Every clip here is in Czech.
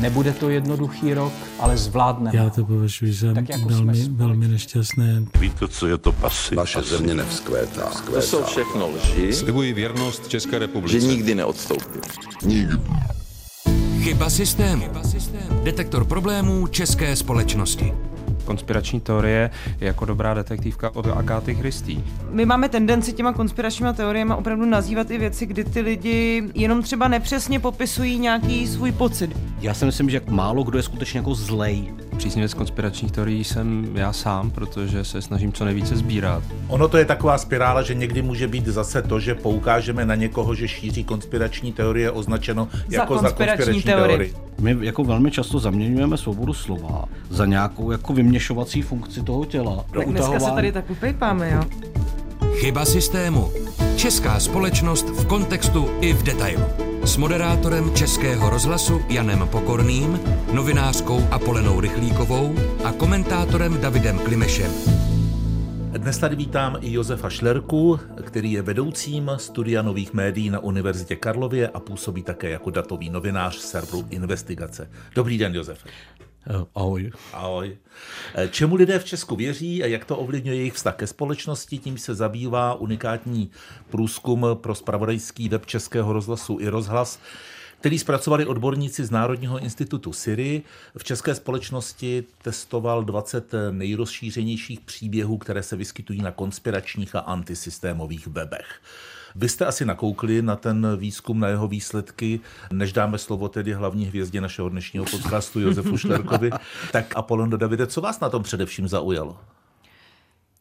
Nebude to jednoduchý rok, ale zvládneme. Já to považuji za jako velmi, velmi nešťastné. Víte, co je to pasy? Naše země nevzkvétá. To jsou všechno lži. Slibuji věrnost České republice. Že nikdy neodstoupím. Nikdy. Chyba systému. Detektor problémů české společnosti. Konspirační teorie je jako dobrá detektivka od Agáty Christy. My máme tendenci těma konspiračníma teoriemi opravdu nazývat i věci, kdy ty lidi jenom třeba nepřesně popisují nějaký svůj pocit. Já si myslím, že málo kdo je skutečně jako zlej. Příznivec konspiračních teorií jsem já sám, protože se snažím co nejvíce sbírat. Ono to je taková spirála, že někdy může být zase to, že poukážeme na někoho, že šíří konspirační teorie označeno Za jako za konspirační konspirační teorii. teorii. My jako velmi často zaměňujeme svobodu slova za nějakou jako vyměšovací funkci toho těla. Tak dneska se tady tak upejpáme, jo. Chyba systému. Česká společnost v kontextu i v detailu. S moderátorem Českého rozhlasu Janem Pokorným, novinářkou Apolenou Rychlíkovou a komentátorem Davidem Klimešem. Dnes tady vítám i Josefa Šlerku, který je vedoucím studia nových médií na Univerzitě Karlově a působí také jako datový novinář serveru Investigace. Dobrý den, Josefe. Eh, Ahoj. Ahoj. Eh, Čemu lidé v Česku věří a jak to ovlivňuje jejich vztah ke společnosti, tím se zabývá unikátní průzkum pro spravodajský web Českého rozhlasu i rozhlas, který zpracovali odborníci z Národního institutu Siri. V české společnosti testoval 20 nejrozšířenějších příběhů, které se vyskytují na konspiračních a antisystémových webech. Vy jste asi nakoukli na ten výzkum, na jeho výsledky, než dáme slovo tedy hlavní hvězdě našeho dnešního podcastu Josefu Šlerkovi. Tak Apollon do Davide, co vás na tom především zaujalo?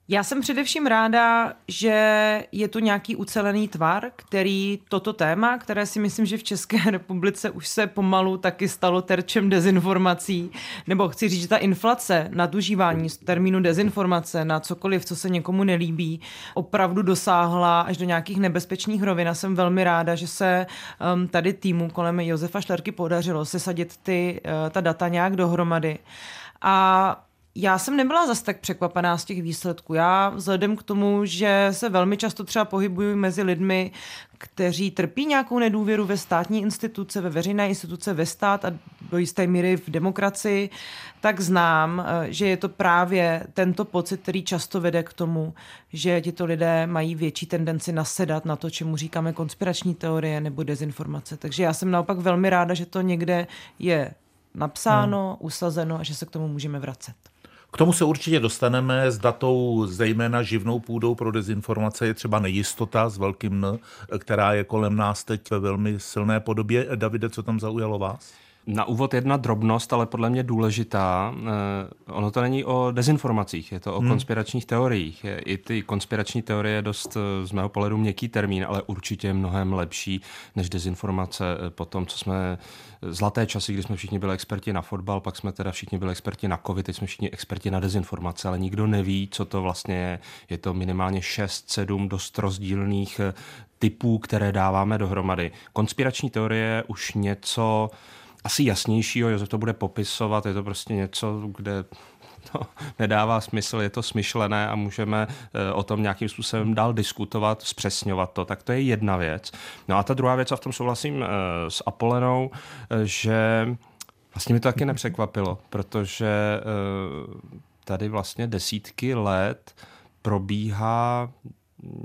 Já jsem především ráda, že je tu nějaký ucelený tvar, který toto téma, které si myslím, že v České republice už se pomalu taky stalo terčem dezinformací, nebo chci říct, že ta inflace, nadužívání termínu dezinformace na cokoliv, co se někomu nelíbí, opravdu dosáhla až do nějakých nebezpečných rovin. A jsem velmi ráda, že se um, tady týmu kolem Josefa Šlerky podařilo sesadit ty, uh, ta data nějak dohromady. A já jsem nebyla zas tak překvapená z těch výsledků. Já vzhledem k tomu, že se velmi často třeba pohybuji mezi lidmi, kteří trpí nějakou nedůvěru ve státní instituce, ve veřejné instituce, ve stát a do jisté míry v demokracii, tak znám, eh, že je to právě tento pocit, který často vede k tomu, že tito lidé mají větší tendenci nasedat na to, čemu říkáme konspirační teorie nebo dezinformace. Takže já jsem naopak velmi ráda, že to někde je napsáno, hmm. usazeno a že se k tomu můžeme vracet. K tomu se určitě dostaneme s datou zejména živnou půdou pro dezinformace je třeba nejistota s velkým N, která je kolem nás teď ve velmi silné podobě. Davide, co tam zaujalo vás? Na úvod jedna drobnost, ale podle mě důležitá. Eh, Ono to není o dezinformacích, je to o Hmm. konspiračních teoriích. I ty konspirační teorie je dost eh, z mého pohledu měkký termín, ale určitě mnohem lepší než dezinformace eh, po tom, co jsme zlaté časy, kdy jsme všichni byli experti na fotbal, pak jsme teda všichni byli experti na covid, teď jsme všichni experti na dezinformace, ale nikdo neví, co to vlastně je. Je to minimálně 6-7 dost rozdílných typů, které dáváme dohromady. Konspirační teorie je už něco asi jasnějšího, Josef to bude popisovat, je to prostě něco, kde to nedává smysl, je to smyšlené a můžeme eh, o tom nějakým způsobem dál diskutovat, zpřesňovat to, tak to je jedna věc. No a ta druhá věc, a v tom souhlasím eh, s Apolenou, eh, že vlastně mi to taky nepřekvapilo, protože tady vlastně desítky let probíhá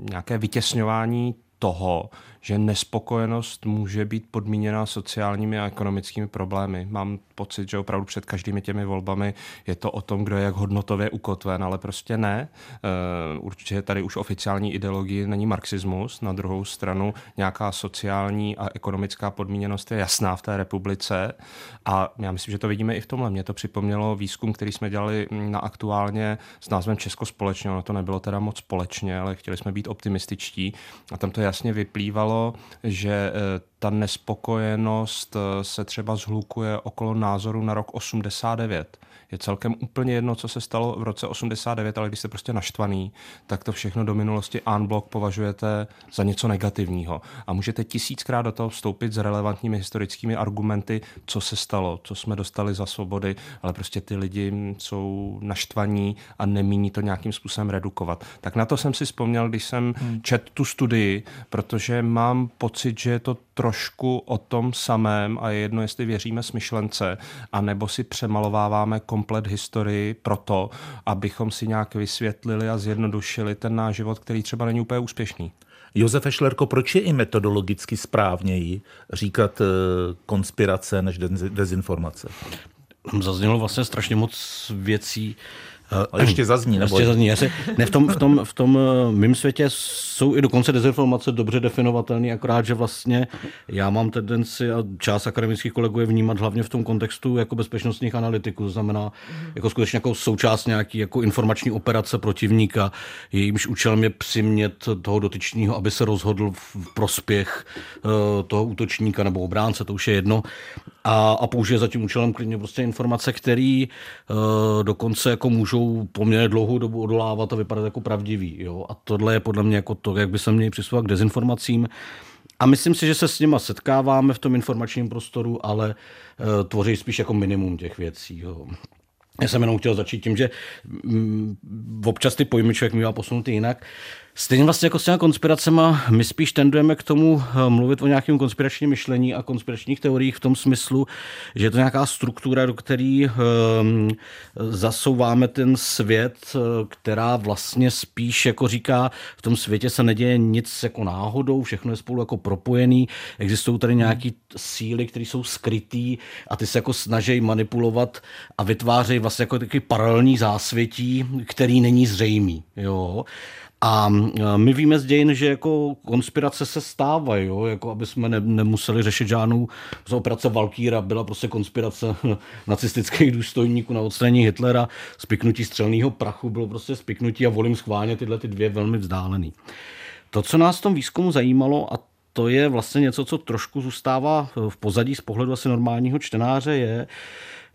nějaké vytěsňování toho, že nespokojenost může být podmíněna sociálními a ekonomickými problémy. Mám pocit, že opravdu před každými těmi volbami je to o tom, kdo je jak hodnotově ukotven, ale prostě ne. Eh, Určitě tady už oficiální ideologie není marxismus, na druhou stranu nějaká sociální a ekonomická podmíněnost je jasná v té republice a já myslím, že to vidíme i v tomhle. Mě to připomnělo výzkum, který jsme dělali na aktuálně s názvem Česko společně. Ono to nebylo teda moc společně, ale chtěli jsme být optimističtí a tam to jasně vyplývalo, že eh, ta nespokojenost eh, se třeba zhlukuje okolo názoru na rok 89. Je celkem úplně jedno, co se stalo v roce 89, ale když jste prostě naštvaný, tak to všechno do minulosti unblock považujete za něco negativního. A můžete tisíckrát do toho vstoupit s relevantními historickými argumenty, co se stalo, co jsme dostali za svobody, ale prostě ty lidi jsou naštvaní a nemíní to nějakým způsobem redukovat. Tak na to jsem si vzpomněl, když jsem hmm. čet tu studii, protože mám pocit, že je to trošku o tom samém a je jedno, jestli věříme smyšlence, anebo si přemalováváme komplet historii proto, abychom si nějak vysvětlili a zjednodušili ten náš život, který třeba není úplně úspěšný. Josefe Šlerko, proč je i metodologicky správněji říkat eh, konspirace než dezinformace? Zaznělo vlastně strašně moc věcí, ale ještě zazní. Nebo... Ještě zazní. Se, ne, v tom, v, tom, v tom eh, mým světě jsou i dokonce dezinformace dobře definovatelné, akorát, že vlastně já mám tendenci a část akademických kolegů je vnímat hlavně v tom kontextu jako bezpečnostních analytiků, to znamená jako skutečně jako součást nějaký jako informační operace protivníka, jejímž účelem je přimět toho dotyčního, aby se rozhodl v prospěch uh, toho útočníka nebo obránce, to už je jedno, a, a použije za tím účelem klidně prostě informace, které uh, dokonce jako můžou poměrně dlouhou dobu odolávat a vypadat jako pravdivý. Jo? A tohle je podle mě jako to, jak by se měli přistupovat k dezinformacím. A myslím si, že se s nima setkáváme v tom informačním prostoru, ale uh, tvoří spíš jako minimum těch věcí. Jo. Já jsem jenom chtěl začít tím, že mm, občas ty pojmy člověk mývá posunutý jinak. Stejně vlastně jako s těmi konspiracema, my spíš tendujeme k tomu eh, mluvit o nějakém konspiračním myšlení a konspiračních teoriích v tom smyslu, že je to nějaká struktura, do které um, zasouváme ten svět, eh, která vlastně spíš jako říká, v tom světě se neděje nic jako náhodou, všechno je spolu jako propojený, existují tady nějaké síly, které jsou skrytý a ty se jako snaží manipulovat a vytvářejí vlastně jako takový paralelní zásvětí, který není zřejmý. Jo? A my víme z dějin, že jako konspirace se stávají, jo? jako aby jsme ne, nemuseli řešit žádnou operace Valkýra, byla prostě konspirace nacistických důstojníků na odstranění Hitlera, spiknutí střelného prachu bylo prostě spiknutí a volím schválně tyhle ty dvě velmi vzdálený. To, co nás v tom výzkumu zajímalo, a to je vlastně něco, co trošku zůstává v pozadí z pohledu asi normálního čtenáře, je,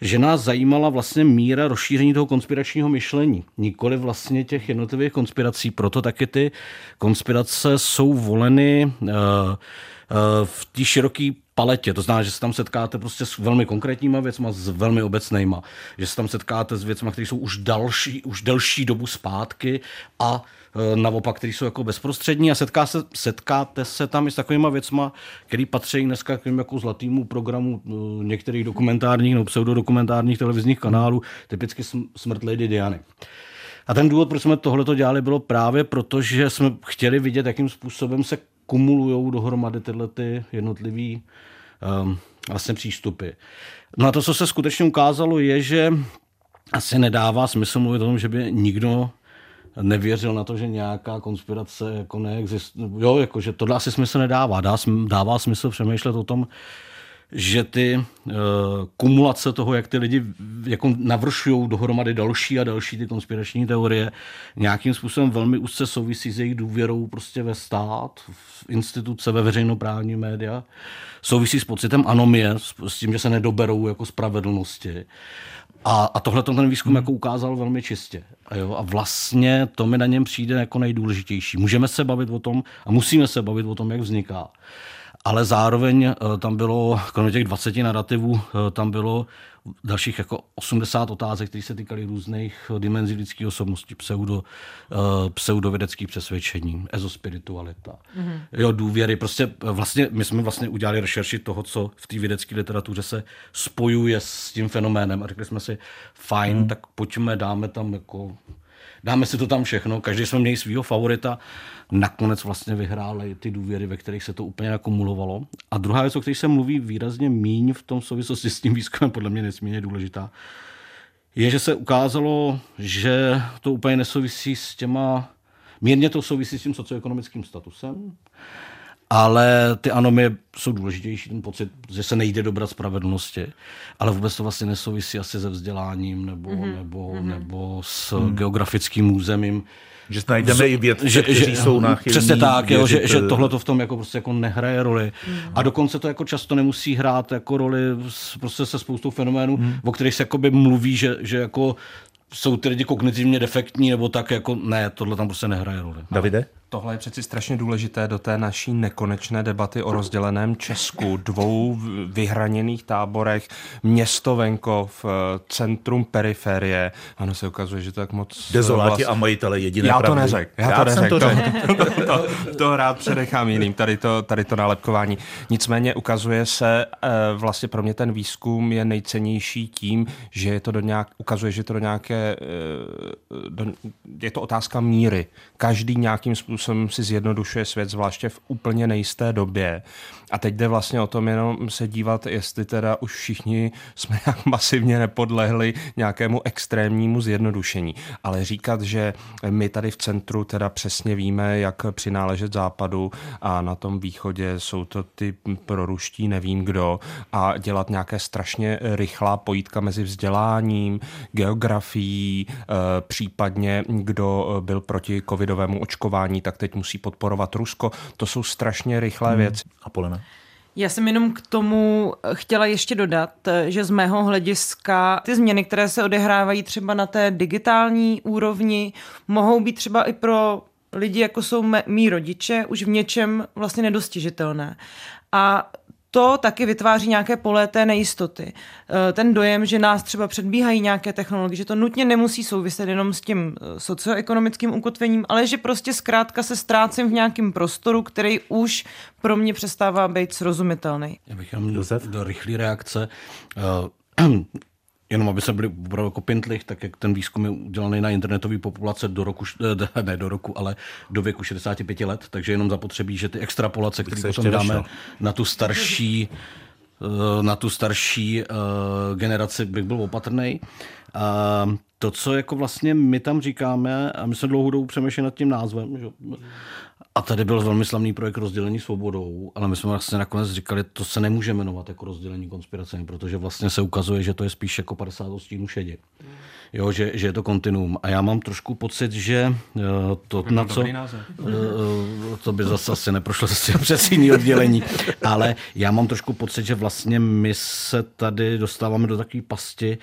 že nás zajímala vlastně míra rozšíření toho konspiračního myšlení, nikoli vlastně těch jednotlivých konspirací. Proto taky ty konspirace jsou voleny uh, v té široké paletě. To znamená, že se tam setkáte prostě s velmi konkrétníma věcma, s velmi obecnýma. Že se tam setkáte s věcmi, které jsou už, další, už delší dobu zpátky a naopak, které jsou jako bezprostřední a setká se, setkáte se tam i s takovými věcmi, které patří dneska k jako zlatýmu programu e, některých dokumentárních nebo pseudodokumentárních televizních kanálů, typicky Smrt Lady Diany. A ten důvod, proč jsme tohle dělali, bylo právě proto, že jsme chtěli vidět, jakým způsobem se kumulují dohromady tyhle ty jednotlivé um, vlastně přístupy. No a to, co se skutečně ukázalo, je, že asi nedává smysl mluvit o tom, že by nikdo nevěřil na to, že nějaká konspirace jako neexistuje. Jo, jako, že tohle asi smysl nedává. Dá, dává smysl přemýšlet o tom, že ty uh, kumulace toho, jak ty lidi jako navršují dohromady další a další ty konspirační teorie, nějakým způsobem velmi úzce souvisí s jejich důvěrou prostě ve stát, v instituce, ve veřejnoprávní média. Souvisí s pocitem anomie, s, s tím, že se nedoberou jako spravedlnosti. A, a tohle ten výzkum hmm. jako ukázal velmi čistě. A, jo, a vlastně to mi na něm přijde jako nejdůležitější. Můžeme se bavit o tom a musíme se bavit o tom, jak vzniká ale zároveň eh, tam bylo, kromě těch 20 narrativů, eh, tam bylo dalších jako 80 otázek, které se týkaly různých dimenzí lidské osobnosti, pseudo, pseudovědeckých přesvědčení, ezospiritualita, mm-hmm. jo, důvěry. Prostě vlastně, my jsme vlastně udělali rešerši toho, co v té vědecké literatuře se spojuje s tím fenoménem a řekli jsme si, fajn, mm. tak pojďme, dáme tam jako dáme si to tam všechno, každý jsme měli svého favorita, nakonec vlastně vyhráli ty důvěry, ve kterých se to úplně akumulovalo. A druhá věc, o které se mluví výrazně míň v tom souvislosti s tím výzkumem, podle mě nesmírně důležitá, je, že se ukázalo, že to úplně nesouvisí s těma, mírně to souvisí s tím socioekonomickým statusem, ale ty anomie jsou důležitější, ten pocit, že se nejde dobrat spravedlnosti, ale vůbec to vlastně nesouvisí asi se vzděláním nebo, mm-hmm. nebo, mm-hmm. nebo s mm. geografickým územím. Že najdeme i vědce, že, kteří že, jsou náchylní. Přesně tak, jo, že, že tohle to v tom jako prostě jako nehraje roli. Mm. A dokonce to jako často nemusí hrát jako roli prostě se spoustou fenoménů, mm. o kterých se jako by mluví, že, že jako jsou ty lidi kognitivně defektní, nebo tak jako ne, tohle tam prostě nehraje roli. Davide? Tohle je přeci strašně důležité do té naší nekonečné debaty o rozděleném Česku, dvou vyhraněných táborech, město venkov, centrum periferie. Ano, se ukazuje, že to tak moc... Dezoláti vlast... a majitele jediné Já pravdy. to neřekl. Já, já to neřekl. To, to, to, to, to rád předechám jiným, tady to, tady to nálepkování. Nicméně ukazuje se, eh, vlastně pro mě ten výzkum je nejcennější tím, že je to do nějak, ukazuje, že to do nějaké, eh, do, je to otázka míry. Každý nějakým způsobem si zjednodušuje svět, zvláště v úplně nejisté době. A teď jde vlastně o tom jenom se dívat, jestli teda už všichni jsme nějak masivně nepodlehli nějakému extrémnímu zjednodušení. Ale říkat, že my tady v centru teda přesně víme, jak přináležet západu a na tom východě jsou to ty proruští nevím kdo a dělat nějaké strašně rychlá pojítka mezi vzděláním, geografií, eh, případně kdo byl proti covidovému očkování, tak teď musí podporovat Rusko. To jsou strašně rychlé hmm. věci. A Polena? Já jsem jenom k tomu chtěla ještě dodat, že z mého hlediska ty změny, které se odehrávají třeba na té digitální úrovni, mohou být třeba i pro lidi, jako jsou mý rodiče, už v něčem vlastně nedostižitelné. A to taky vytváří nějaké pole té nejistoty. Eh, ten dojem, že nás třeba předbíhají nějaké technologie, že to nutně nemusí souviset jenom s tím eh, socioekonomickým ukotvením, ale že prostě zkrátka se ztrácím v nějakém prostoru, který už pro mě přestává být srozumitelný. Já bych jenom do, rychlé reakce. Uh, jenom aby se byli opravdu jako pintlich, tak jak ten výzkum je udělaný na internetové populace do roku, ne do roku, ale do věku 65 let, takže jenom zapotřebí, že ty extrapolace, které potom dáme na tu starší eh, na tu starší uh, generaci bych byl opatrný. A to, co jako vlastně my tam říkáme, a my jsme dlouhou dobu přemýšleli nad tím názvem, že a tady byl velmi slavný projekt rozdělení svobodou, ale my jsme vlastně nakonec říkali, to se nemůže jmenovat jako rozdělení konspirace, protože vlastně se ukazuje, že to je spíš jako 50 stínů šedi. Jo, že, že je to kontinuum. A já mám trošku pocit, že eh, to, to na co... Eh, to by zase asi neprošlo zase přes jiný oddělení. Ale já mám trošku pocit, že vlastně my se tady dostáváme do takové pasti,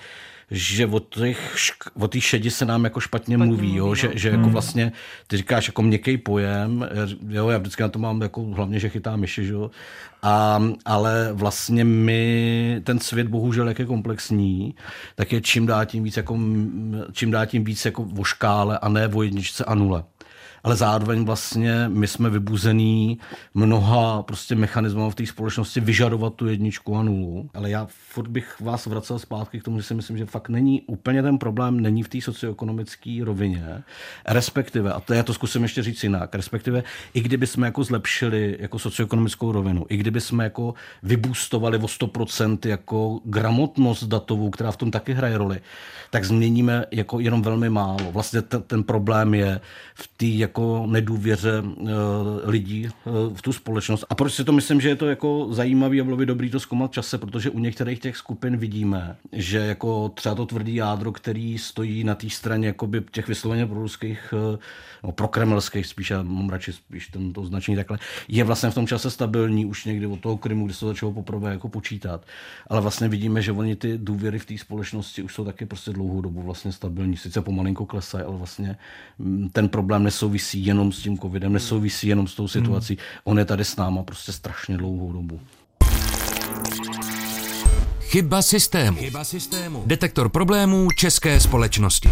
že o těch, o té šedi se nám jako špatně, špatně mluví, jo? že, no. že jako hmm. vlastně, ty říkáš jako měkký pojem, jo, já vždycky na to mám jako hlavně, že chytá myši, že jo? A, ale vlastně my, ten svět bohužel, jak je komplexní, tak je čím dá tím víc jako, čím dá tím víc jako o škále a ne o jedničce a nule ale zároveň vlastně my jsme vybuzený mnoha prostě mechanismů v té společnosti vyžadovat tu jedničku a nulu. Ale já furt bych vás vracel zpátky k tomu, že si myslím, že fakt není úplně ten problém, není v té socioekonomické rovině, respektive, a to já to zkusím ještě říct jinak, respektive i kdyby jsme jako zlepšili jako socioekonomickou rovinu, i kdyby jsme jako vybůstovali o 100% jako gramotnost datovou, která v tom taky hraje roli, tak změníme jako jenom velmi málo. Vlastně ten, ten problém je v té jako nedůvěře uh, lidí uh, v tu společnost. A proč si to myslím, že je to jako zajímavý a bylo by dobrý to zkoumat čase, protože u některých těch skupin vidíme, že jako třeba to tvrdý jádro, který stojí na té straně jakoby těch vysloveně proruských, uh, no, prokremelských spíš, já mám radši spíš ten, to označení takhle, je vlastně v tom čase stabilní už někdy od toho Krymu, kdy se to začalo poprvé jako počítat. Ale vlastně vidíme, že oni ty důvěry v té společnosti už jsou taky prostě dlouhou dobu vlastně stabilní. Sice pomalinko klesají, ale vlastně mm, ten problém nesouvisí jenom s tím covidem, nesouvisí jenom s tou situací. Hmm. On je tady s náma prostě strašně dlouhou dobu. Chyba systému. Chyba systému. Detektor problémů české společnosti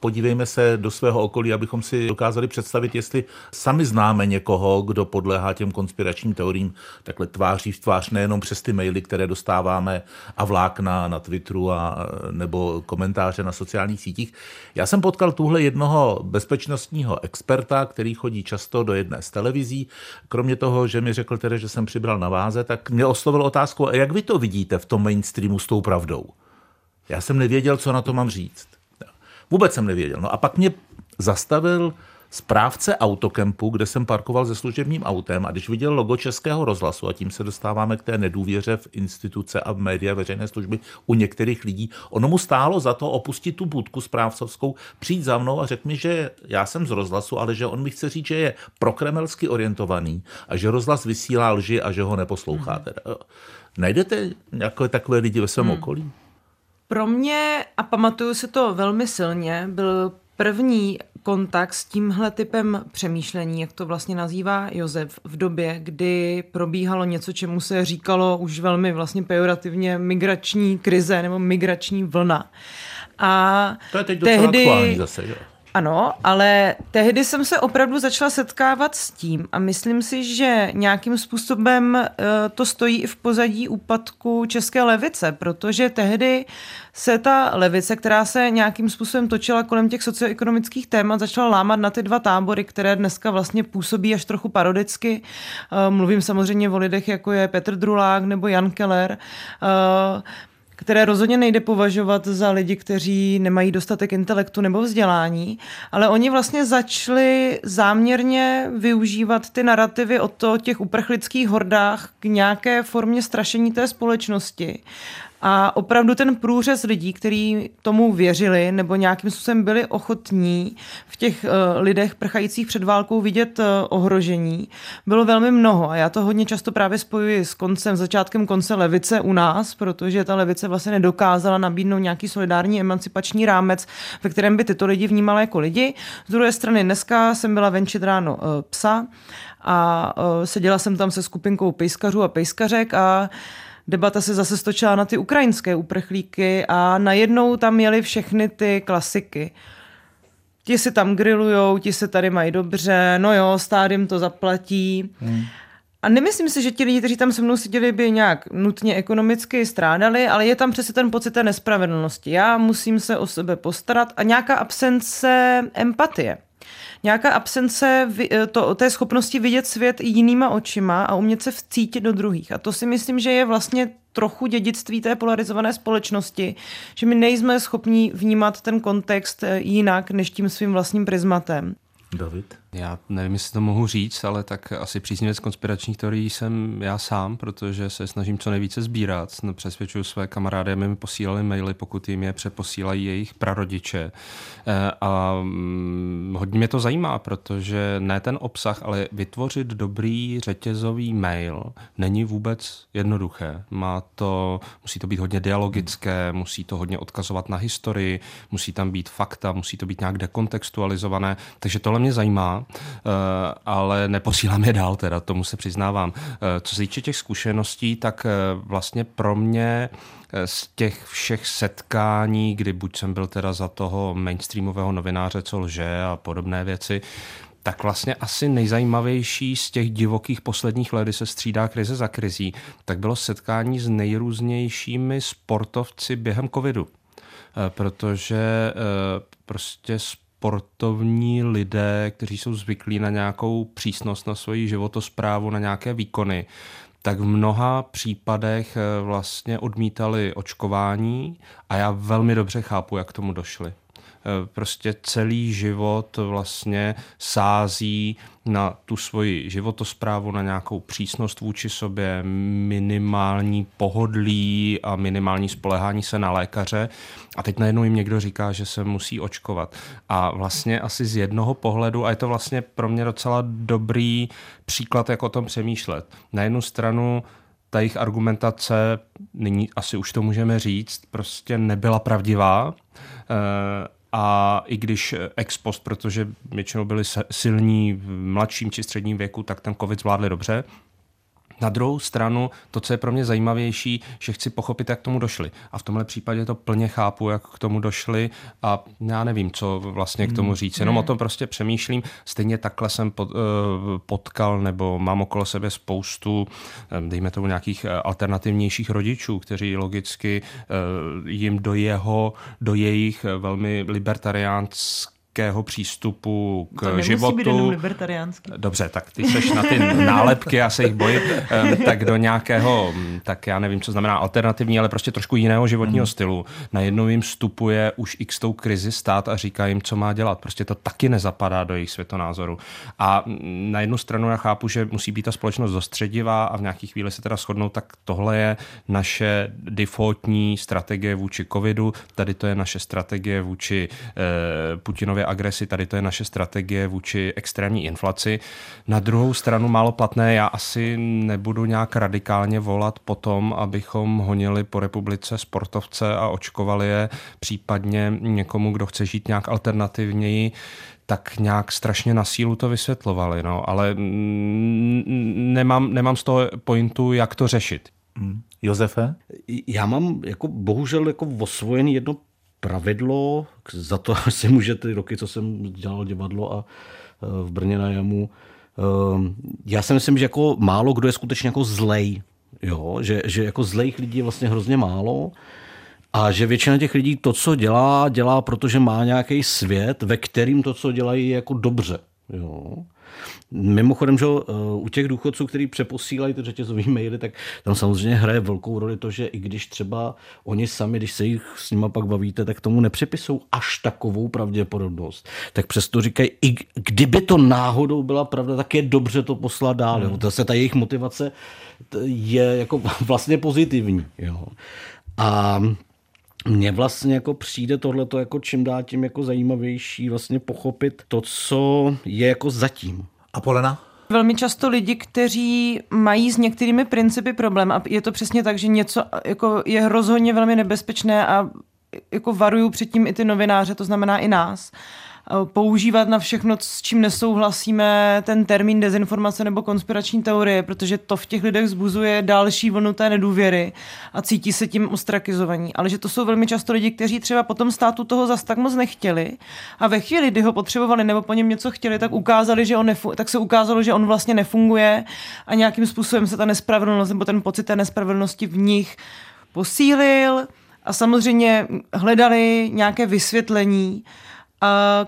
podívejme se do svého okolí, abychom si dokázali představit, jestli sami známe někoho, kdo podléhá těm konspiračním teoriím takhle tváří v tvář, nejenom přes ty maily, které dostáváme a vlákna na Twitteru a, nebo komentáře na sociálních sítích. Já jsem potkal tuhle jednoho bezpečnostního experta, který chodí často do jedné z televizí. Kromě toho, že mi řekl tedy, že jsem přibral na váze, tak mě oslovil otázku, jak vy to vidíte v tom mainstreamu s tou pravdou? Já jsem nevěděl, co na to mám říct. Vůbec jsem nevěděl. No a pak mě zastavil správce autokempu, kde jsem parkoval se služebním autem a když viděl logo Českého rozhlasu, a tím se dostáváme k té nedůvěře v instituce a v média veřejné služby u některých lidí, ono mu stálo za to opustit tu budku správcovskou, přijít za mnou a řekl mi, že já jsem z rozhlasu, ale že on mi chce říct, že je prokremelsky orientovaný a že rozhlas vysílá lži a že ho neposloucháte. Hmm. Najdete jako takové lidi ve svém hmm. okolí? Pro mě, a pamatuju si to velmi silně, byl první kontakt s tímhle typem přemýšlení, jak to vlastně nazývá Josef, v době, kdy probíhalo něco, čemu se říkalo už velmi vlastně pejorativně migrační krize nebo migrační vlna. A to je teď tehdy, zase, jo. Ano, ale tehdy jsem se opravdu začala setkávat s tím a myslím si, že nějakým způsobem uh, to stojí i v pozadí úpadku české levice, protože tehdy se ta levice, která se nějakým způsobem točila kolem těch socioekonomických témat, začala lámat na ty dva tábory, které dneska vlastně působí až trochu parodicky. Uh, mluvím samozřejmě o lidech, jako je Petr Drulák nebo Jan Keller. Které rozhodně nejde považovat za lidi, kteří nemají dostatek intelektu nebo vzdělání, ale oni vlastně začali záměrně využívat ty narrativy o to těch uprchlických hordách k nějaké formě strašení té společnosti a opravdu ten průřez lidí, kteří tomu věřili nebo nějakým způsobem byli ochotní v těch uh, lidech prchajících před válkou vidět uh, ohrožení, bylo velmi mnoho. A já to hodně často právě spojuji s koncem, začátkem konce levice u nás, protože ta levice vlastně nedokázala nabídnout nějaký solidární emancipační rámec, ve kterém by tyto lidi vnímala jako lidi. Z druhé strany dneska jsem byla venčit ráno uh, psa a seděla jsem tam se skupinkou pejskařů a pejskařek a debata se zase stočila na ty ukrajinské uprchlíky a najednou tam jeli všechny ty klasiky. Ti si tam grillujou, ti se tady mají dobře, no jo, stát jim to zaplatí. Hmm. A nemyslím si, že ti lidi, kteří tam se mnou seděli, by nějak nutně ekonomicky strádali, ale je tam přesně ten pocit té nespravedlnosti. Já musím se o sebe postarat a nějaká absence empatie nějaká absence eh, to, té schopnosti vidět svět jinýma očima a umět se vcítit do druhých. A to si myslím, že je vlastně trochu dědictví té polarizované společnosti, že my nejsme schopni vnímat ten kontext eh, jinak než tím svým vlastním prismatem. David? Já nevím, jestli to mohu říct, ale tak asi příznivec konspiračních teorií jsem já sám, protože se snažím co nejvíce sbírat. No, přesvědčuju své kamarády, aby mi posílali maily, pokud jim je přeposílají jejich prarodiče. Eh, a mm, hodně mě to zajímá, protože ne ten obsah, ale vytvořit dobrý řetězový mail není vůbec jednoduché. Má to, musí to být hodně dialogické, musí to hodně odkazovat na historii, musí tam být fakta, musí to být nějak dekontextualizované. Takže tohle mě zajímá. Eh, ale neposílám je dál, teda tomu se přiznávám. Eh, co se týče těch zkušeností, tak eh, vlastně pro mě z těch všech setkání, kdy buď jsem byl teda za toho mainstreamového novináře, co lže a podobné věci, tak vlastně asi nejzajímavější z těch divokých posledních let, kdy se střídá krize za krizí, tak bylo setkání s nejrůznějšími sportovci během covidu. Protože prostě sportovní lidé, kteří jsou zvyklí na nějakou přísnost na svoji životosprávu, na nějaké výkony, tak v mnoha případech eh, vlastně odmítali očkování a já velmi dobře chápu, jak k tomu došli. Eh, prostě celý život vlastně sází na tu svoji životosprávu, na nějakou přísnost vůči sobě, minimální pohodlí a minimální spolehání se na lékaře. A teď najednou jim někdo říká, že se musí očkovat. A vlastně asi z jednoho pohledu, a je to vlastně pro mě docela dobrý příklad, jak o tom přemýšlet. Na jednu stranu ta jejich argumentace, nyní asi už to můžeme říct, prostě nebyla pravdivá. A i když ex post, protože většinou byli silní v mladším či středním věku, tak ten covid zvládli dobře. Na druhou stranu, to, co je pro mě zajímavější, že chci pochopit, jak k tomu došli. A v tomhle případě to plně chápu, jak k tomu došli a já nevím, co vlastně k tomu hmm. říct. Jenom o tom prostě přemýšlím. Stejně takhle jsem eh, potkal nebo mám okolo sebe spoustu, eh, dejme tomu nějakých eh, alternativnějších rodičů, kteří logicky jim do jeho, do jejich velmi libertariánské libertariánského přístupu k to životu. Být jenom libertariánský. Dobře, tak ty seš na ty nálepky, já se jich bojím, tak do nějakého, tak já nevím, co znamená alternativní, ale prostě trošku jiného životního hmm. stylu. Najednou jim vstupuje už x tou krizi stát a říká jim, co má dělat. Prostě to taky nezapadá do jejich světonázoru. A na jednu stranu já chápu, že musí být ta společnost dostředivá a v nějaký chvíli se teda shodnou, tak tohle je naše defaultní strategie vůči covidu, tady to je naše strategie vůči eh, Putinovi Putinově agresi, tady to je naše strategie vůči extrémní inflaci. Na druhou stranu málo platné, já asi nebudu nějak radikálně volat po tom, abychom honili po republice sportovce a očkovali je, případně někomu, kdo chce žít nějak alternativněji, tak nějak strašně na sílu to vysvětlovali, no, ale nemám, nemám z toho pointu, jak to řešit. Hmm. Josefe? Já mám jako bohužel jako osvojený jedno pravidlo, za to si může ty roky, co jsem dělal divadlo a e, v Brně na jamu. E, já si myslím, že jako málo kdo je skutečně jako zlej. Jo? Že, že jako zlejch lidí je vlastně hrozně málo a že většina těch lidí to, co dělá, dělá, protože má nějaký svět, ve kterým to, co dělají, je jako dobře. Jo? Mimochodem, že eh, u těch důchodců, kteří přeposílají ty řetězové maily, tak tam samozřejmě hraje velkou roli to, že i když třeba oni sami, když se jich s nima pak bavíte, tak tomu nepřipisou až takovou pravděpodobnost. Tak přesto říkají, i kdyby to náhodou byla pravda, tak je dobře to poslat dál. Hmm. Zase ta jejich motivace je jako vlastně pozitivní. Jo. A mně vlastně jako přijde tohleto jako čím dál tím jako zajímavější vlastně pochopit to, co je jako zatím. A Polena? Velmi často lidi, kteří mají s některými principy problém a je to přesně tak, že něco jako je rozhodně velmi nebezpečné a jako varují předtím i ty novináře, to znamená i nás, používat na všechno, s čím nesouhlasíme, ten termín dezinformace nebo konspirační teorie, protože to v těch lidech zbuzuje další vlnu té nedůvěry a cítí se tím ostrakizovaní. Ale že to jsou velmi často lidi, kteří třeba potom státu toho zas tak moc nechtěli a ve chvíli, kdy ho potřebovali nebo po něm něco chtěli, tak ukázali, že on nefu- tak se ukázalo, že on vlastně nefunguje a nějakým způsobem se ta nespravedlnost nebo ten pocit té nespravedlnosti v nich posílil a samozřejmě hledali nějaké vysvětlení,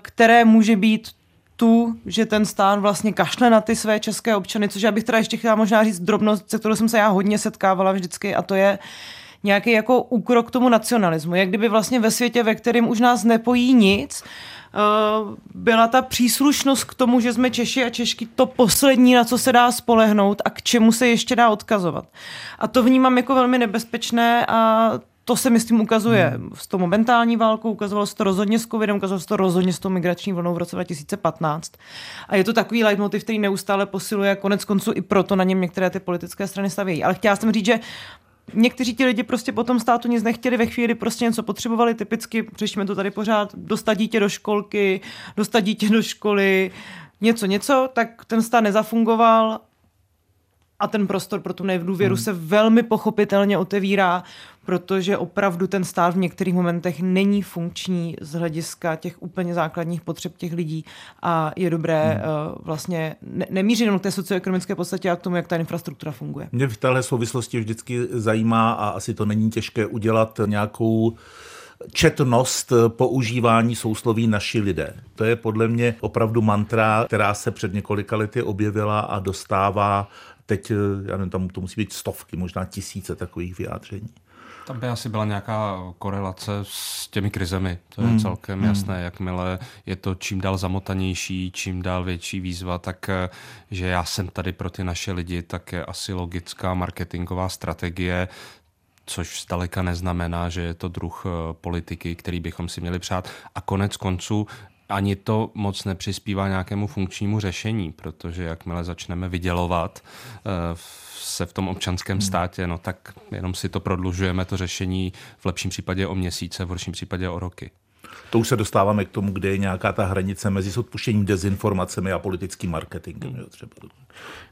které může být tu, že ten stát vlastně kašle na ty své české občany, což já bych teda ještě chtěla možná říct drobnost, se kterou jsem se já hodně setkávala vždycky a to je nějaký jako úkrok k tomu nacionalismu. Jak kdyby vlastně ve světě, ve kterém už nás nepojí nic, eh, byla ta příslušnost k tomu, že jsme Češi a Češky to poslední, na co se dá spolehnout a k čemu se ještě dá odkazovat. A to vnímám jako velmi nebezpečné a to se myslím ukazuje hmm. s tou momentální válkou, ukazovalo se to rozhodně s covidem, ukazovalo se to rozhodně s tou migrační vlnou v roce 2015. A je to takový leitmotiv, který neustále posiluje a konec konců i proto na něm některé ty politické strany stavějí. Ale chtěla jsem říct, že Někteří ti lidi prostě potom státu nic nechtěli, ve chvíli prostě něco potřebovali, typicky, řešíme to tady pořád, dostat dítě do školky, dostat dítě do školy, něco, něco, tak ten stát nezafungoval a ten prostor pro tu nedůvěru hmm. se velmi pochopitelně otevírá, protože opravdu ten stát v některých momentech není funkční z hlediska těch úplně základních potřeb těch lidí a je dobré hmm. uh, vlastně ne- nemířit jenom k té socioekonomické podstatě a k tomu, jak ta infrastruktura funguje. Mě v téhle souvislosti vždycky zajímá a asi to není těžké udělat nějakou četnost používání sousloví naši lidé. To je podle mě opravdu mantra, která se před několika lety objevila a dostává teď, eh, já nevím, tam to musí být stovky, možná tisíce takových vyjádření. Tam by asi byla nějaká korelace s těmi krizemi. To je hmm. celkem hmm. jasné. Jakmile je to čím dál zamotanější, čím dál větší výzva, tak eh, že já jsem tady pro ty naše lidi, tak je asi logická marketingová strategie což zdaleka neznamená, že je to druh eh, politiky, který bychom si měli přát. A konec konců ani to moc nepřispívá nějakému funkčnímu řešení, protože jakmile začneme vydělovat eh, se v tom občanském hmm. státě, no tak jenom si to prodlužujeme, to řešení v lepším případě o měsíce, v horším případě o roky. To už se dostáváme k tomu, kde je nějaká ta hranice mezi odpuštěním dezinformacemi a politickým marketingem. Jo, třeba.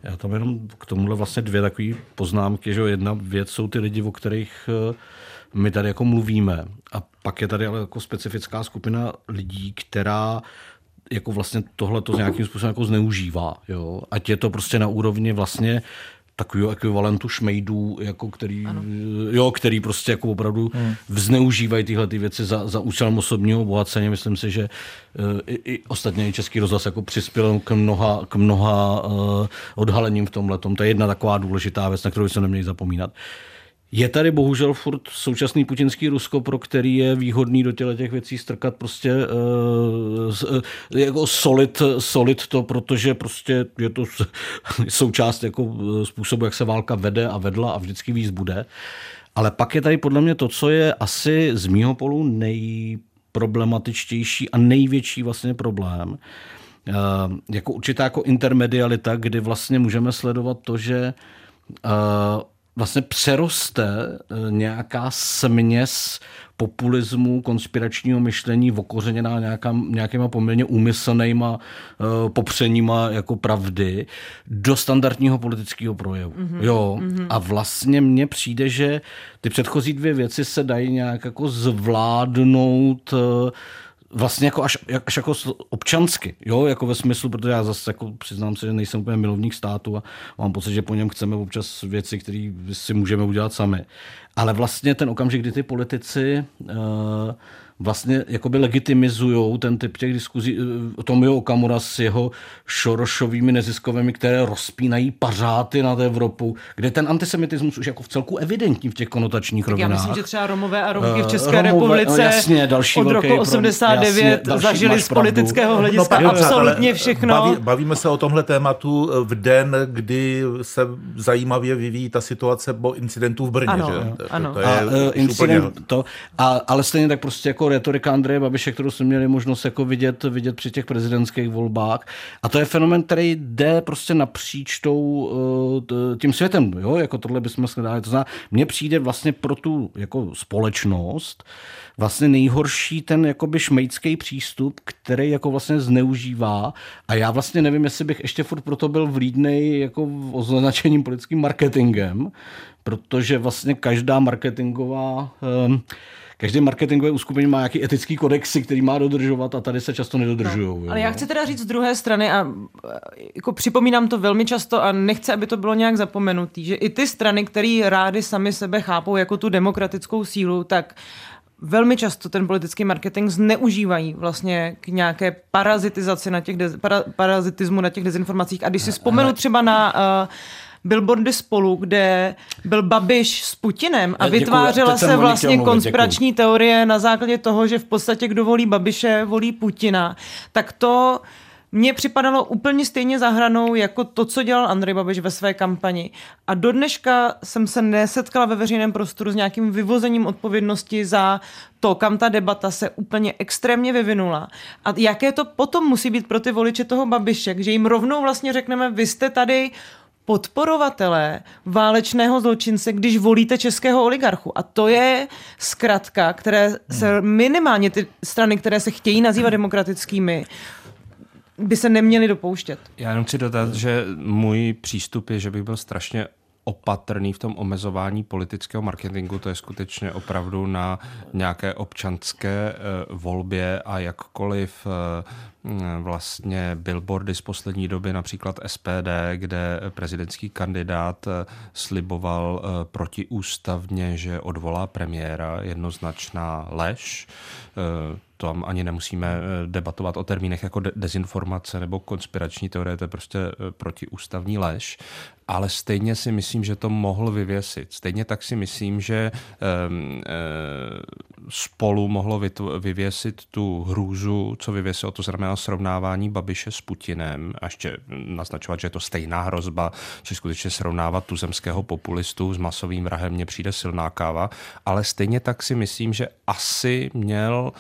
Já tam jenom k tomuhle vlastně dvě takové poznámky, že jedna věc jsou ty lidi, o kterých eh, my tady jako mluvíme. A pak je tady ale jako specifická skupina lidí, která jako vlastně tohle to nějakým způsobem jako zneužívá. Jo? Ať je to prostě na úrovni vlastně takového ekvivalentu šmejdů, jako který, jo, který prostě jako opravdu hmm. vzneužívají tyhle ty věci za, za účelem osobního obohacení. Myslím si, že uh, i, i ostatně i Český rozhlas jako přispěl k mnoha, k mnoha uh, odhalením v tomhle. To je jedna taková důležitá věc, na kterou se neměli zapomínat. Uh, je tady bohužel furt současný putinský Rusko, pro který je výhodný do těle těch věcí strkat prostě uh, jako solid, solid to, protože prostě je to součást jako způsobu, jak se válka vede a vedla a vždycky víc bude. Ale pak je tady podle mě to, co je asi z mýho polu nej, nejproblematičtější a největší vlastně problém. Uh, jako určitá jako intermedialita, kdy vlastně můžeme sledovat to, že vlastně přeroste eh, nějaká směs populismu, konspiračního myšlení okořeněná nějaká, nějakýma poměrně úmyslnýma uh, popřeníma jako pravdy do standardního politického projevu. Mm-hmm. Jo. Mm-hmm. A vlastně mně přijde, že ty předchozí dvě věci se dají nějak jako zvládnout uh, vlastně jako až, až jako občansky, jo, jako ve smyslu, protože já zase jako přiznám se, že nejsem úplně milovník státu a mám pocit, že po něm chceme občas věci, které si můžeme udělat sami. Ale vlastně ten okamžik, kdy ty politici uh, vlastně jakoby legitimizují ten typ těch diskuzí. Eh, Tomio Okamura s jeho šorošovými neziskovými, které rozpínají pařáty nad Evropu, kde ten antisemitismus už jako v celku evidentní v těch konotačních tak rovinách. Já myslím, že třeba Romové a Romky v eh, České Romové, republice no jasně, další od roku 89 jasně, zažili z politického hlediska no, absolutně všechno. Baví, bavíme se o tomhle tématu v den, kdy se zajímavě vyvíjí ta situace po incidentu v Brně. Ano, že? ano. To, to je a, incident, to, a, ale stejně tak prostě jako retorika Andreje Babiše, kterou jsme měli možnost jako vidět, vidět při těch prezidentských volbách. A to je fenomen, který jde prostě napříč tou, eh, tím světem. Jo? Jako tohle bychom dali. To znamená, mně přijde vlastně pro tu jako společnost vlastně nejhorší ten jakoby šmejdský přístup, který jako vlastně zneužívá. A já vlastně nevím, jestli bych ještě furt proto byl vlídnej jako označením politickým marketingem, protože vlastně každá marketingová um, každé marketingové uskupení má nějaký etický kodexy, který má dodržovat a tady se často nedodržují. No, ale já chci teda říct z druhé strany a jako připomínám to velmi často a nechci, aby to bylo nějak zapomenutý, že i ty strany, které rády sami sebe chápou jako tu demokratickou sílu, tak velmi často ten politický marketing zneužívají vlastně k nějaké parazitizaci na těch de, para, parazitismu na těch dezinformacích. A když si vzpomenu třeba na uh, billboardy spolu, kde byl Babiš s Putinem a vytvářela se vlastně konspirační děkuju. teorie na základě toho, že v podstatě kdo volí Babiše, volí Putina. Tak to mně připadalo úplně stejně zahranou jako to, co dělal Andrej Babiš ve své kampani. A do dneška jsem se nesetkala ve veřejném prostoru s nějakým vyvozením odpovědnosti za to, kam ta debata se úplně extrémně vyvinula. A jaké to potom musí být pro ty voliče toho Babiše, že jim rovnou vlastně řekneme, vy jste tady podporovatelé válečného zločince, když volíte českého oligarchu. A to je zkratka, které se minimálně ty strany, které se chtějí nazývat demokratickými, by se neměly dopouštět. Já jenom chci dodat, že můj přístup je, že bych byl strašně opatrný v tom omezování politického marketingu, to je skutečně opravdu na nějaké občanské eh, volbě a jakkoliv eh, vlastně billboardy z poslední doby, například SPD, kde prezidentský kandidát eh, sliboval protiústavně, že odvolá premiéra, jednoznačná lež tam ani nemusíme debatovat o termínech jako dezinformace nebo konspirační teorie, to je prostě protiústavní lež. Ale stejně si myslím, že to mohl vyvěsit. Stejně tak si myslím, že um, spolu mohlo vyvěsit tu hrůzu, co vyvěsilo, to znamená srovnávání Babiše s Putinem a ještě naznačovat, že je to stejná hrozba, že skutečně srovnávat tuzemského populistu s masovým vrahem mně přijde silná káva, ale stejně tak si myslím, že asi měl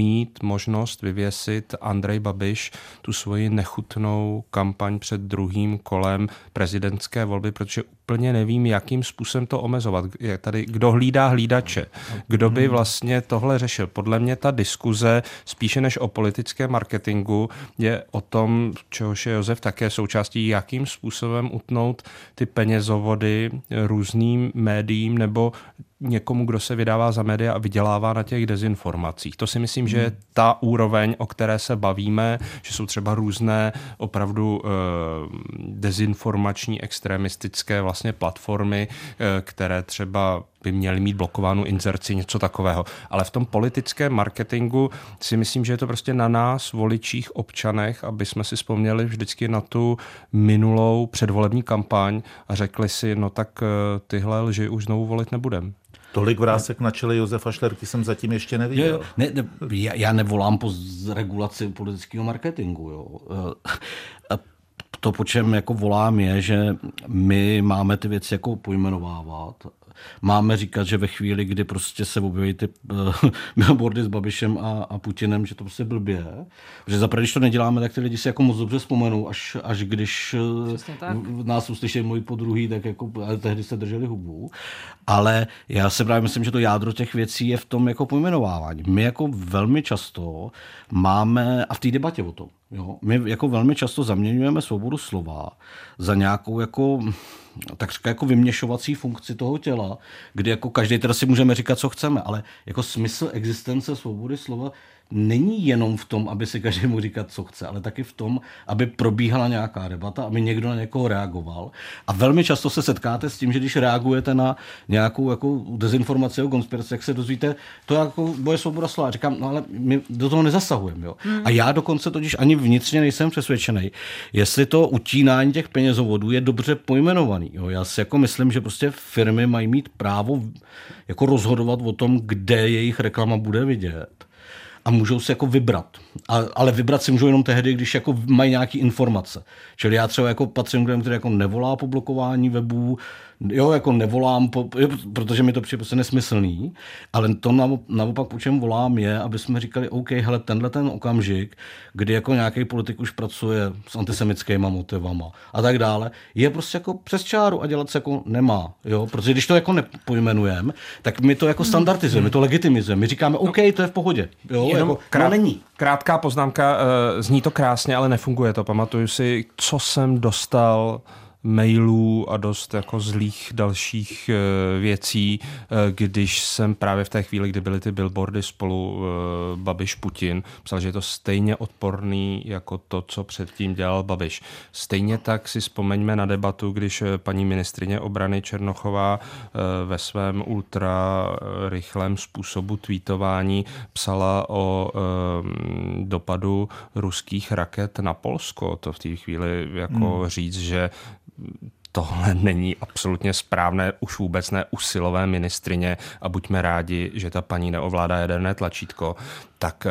mít možnost vyvěsit Andrej Babiš tu svoji nechutnou kampaň před druhým kolem prezidentské volby, protože úplně nevím, jakým způsobem to omezovat. Je tady, kdo hlídá hlídače? Kdo by vlastně tohle řešil? Podle mě ta diskuze spíše než o politickém marketingu je o tom, čehož je Josef také součástí, jakým způsobem utnout ty penězovody různým médiím nebo někomu, kdo se vydává za média a vydělává na těch dezinformacích. To si myslím, že je hmm. ta úroveň, o které se bavíme, že jsou třeba různé opravdu e, dezinformační extremistické vlastně platformy, e, které třeba by měly mít blokovanou inzerci, něco takového. Ale v tom politickém marketingu si myslím, že je to prostě na nás, voličích, občanech, aby jsme si vzpomněli vždycky na tu minulou předvolební kampaň a řekli si, no tak eh, tyhle lži už znovu volit nebudem. Tolik vrásek na čele Josefa Šlerky jsem zatím ještě neviděl. Jo, ne, ne, já, já nevolám po regulaci politického marketingu. Jo. To, po čem jako volám, je, že my máme ty věci jako pojmenovávat Máme říkat, že ve chvíli, kdy prostě se objeví ty uh, billboardy s Babišem a, a Putinem, že to prostě blbě. Protože zaprvé, když to neděláme, tak ty lidi si jako moc dobře vzpomenou, až, až když uh, nás uslyší můj podruhý, tak jako ale tehdy se drželi hubu. Ale já se právě myslím, že to jádro těch věcí je v tom jako pojmenovávání. My jako velmi často máme, a v té debatě o tom, jo, my jako velmi často zaměňujeme svobodu slova za nějakou jako tak jako vyměšovací funkci toho těla, kdy jako každý teda si můžeme říkat, co chceme, ale jako smysl existence svobody slova není jenom v tom, aby si každý mohl říkat, co chce, ale taky v tom, aby probíhala nějaká debata, aby někdo na někoho reagoval. A velmi často se setkáte s tím, že když reagujete na nějakou jako dezinformaci o konspiraci, jak se dozvíte, to je jako boje svoboda slova. Říkám, no ale my do toho nezasahujeme. Jo? Hmm. A já dokonce totiž ani vnitřně nejsem přesvědčený, jestli to utínání těch penězovodů je dobře pojmenovaný. Jo? Já si jako myslím, že prostě firmy mají mít právo jako rozhodovat o tom, kde jejich reklama bude vidět a můžou si jako vybrat. A, ale vybrat si můžou jenom tehdy, když jako mají nějaké informace. Čili já třeba jako patřím k lidem, který jako nevolá po blokování webů, jo, jako nevolám, po, jo, protože mi to přijde prostě nesmyslný, ale to naopak po čem volám je, aby jsme říkali, OK, hele, tenhle ten okamžik, kdy jako nějaký politik už pracuje s antisemickýma motivama a tak dále, je prostě jako přes čáru a dělat se jako nemá, jo, protože když to jako nepojmenujeme, tak my to jako standardizujeme, my to legitimizujeme, my říkáme, OK, to je v pohodě, jo, Jenom jako, krát, no není. Krátká poznámka, uh, zní to krásně, ale nefunguje to. Pamatuju si, co jsem dostal mailů a dost jako zlých dalších eh, věcí, eh, když jsem právě v té chvíli, kdy byly ty billboardy spolu eh, Babiš Putin, psal, že je to stejně odporný jako to, co předtím dělal Babiš. Stejně tak si vzpomeňme na debatu, když paní ministrině obrany Černochová ve svém ultra rychlém způsobu tweetování psala o dopadu ruských raket na Polsko. To v té chvíli jako hmm. říct, že tohle není absolutně správné, už vůbec ne usilové ministrině a buďme rádi, že ta paní neovládá jaderné tlačítko, tak eh,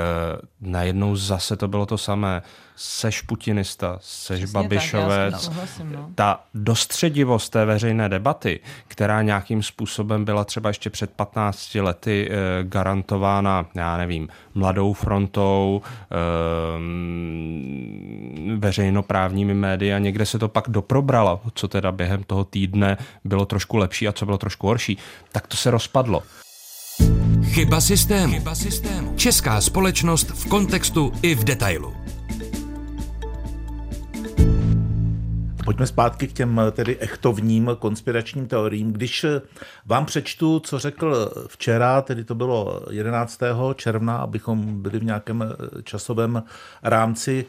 najednou zase to bylo to samé. Seš putinista, seš Přesně babišovec. Tak, no. Ta dostředivost té veřejné debaty, která nějakým způsobem byla třeba ještě před 15 lety eh, garantována, já nevím, mladou frontou, eh, veřejnoprávními médii a někde se to pak doprobralo, co teda během toho týdne bylo trošku lepší a co bylo trošku horší, tak to se rozpadlo. Chyba systému. Chyba systému. Česká společnost v kontextu i v detailu. Pojďme zpátky k těm tedy echtovním konspiračním teoriím. Když vám přečtu, co řekl včera, tedy to bylo 11. června, abychom byli v nějakém časovém rámci,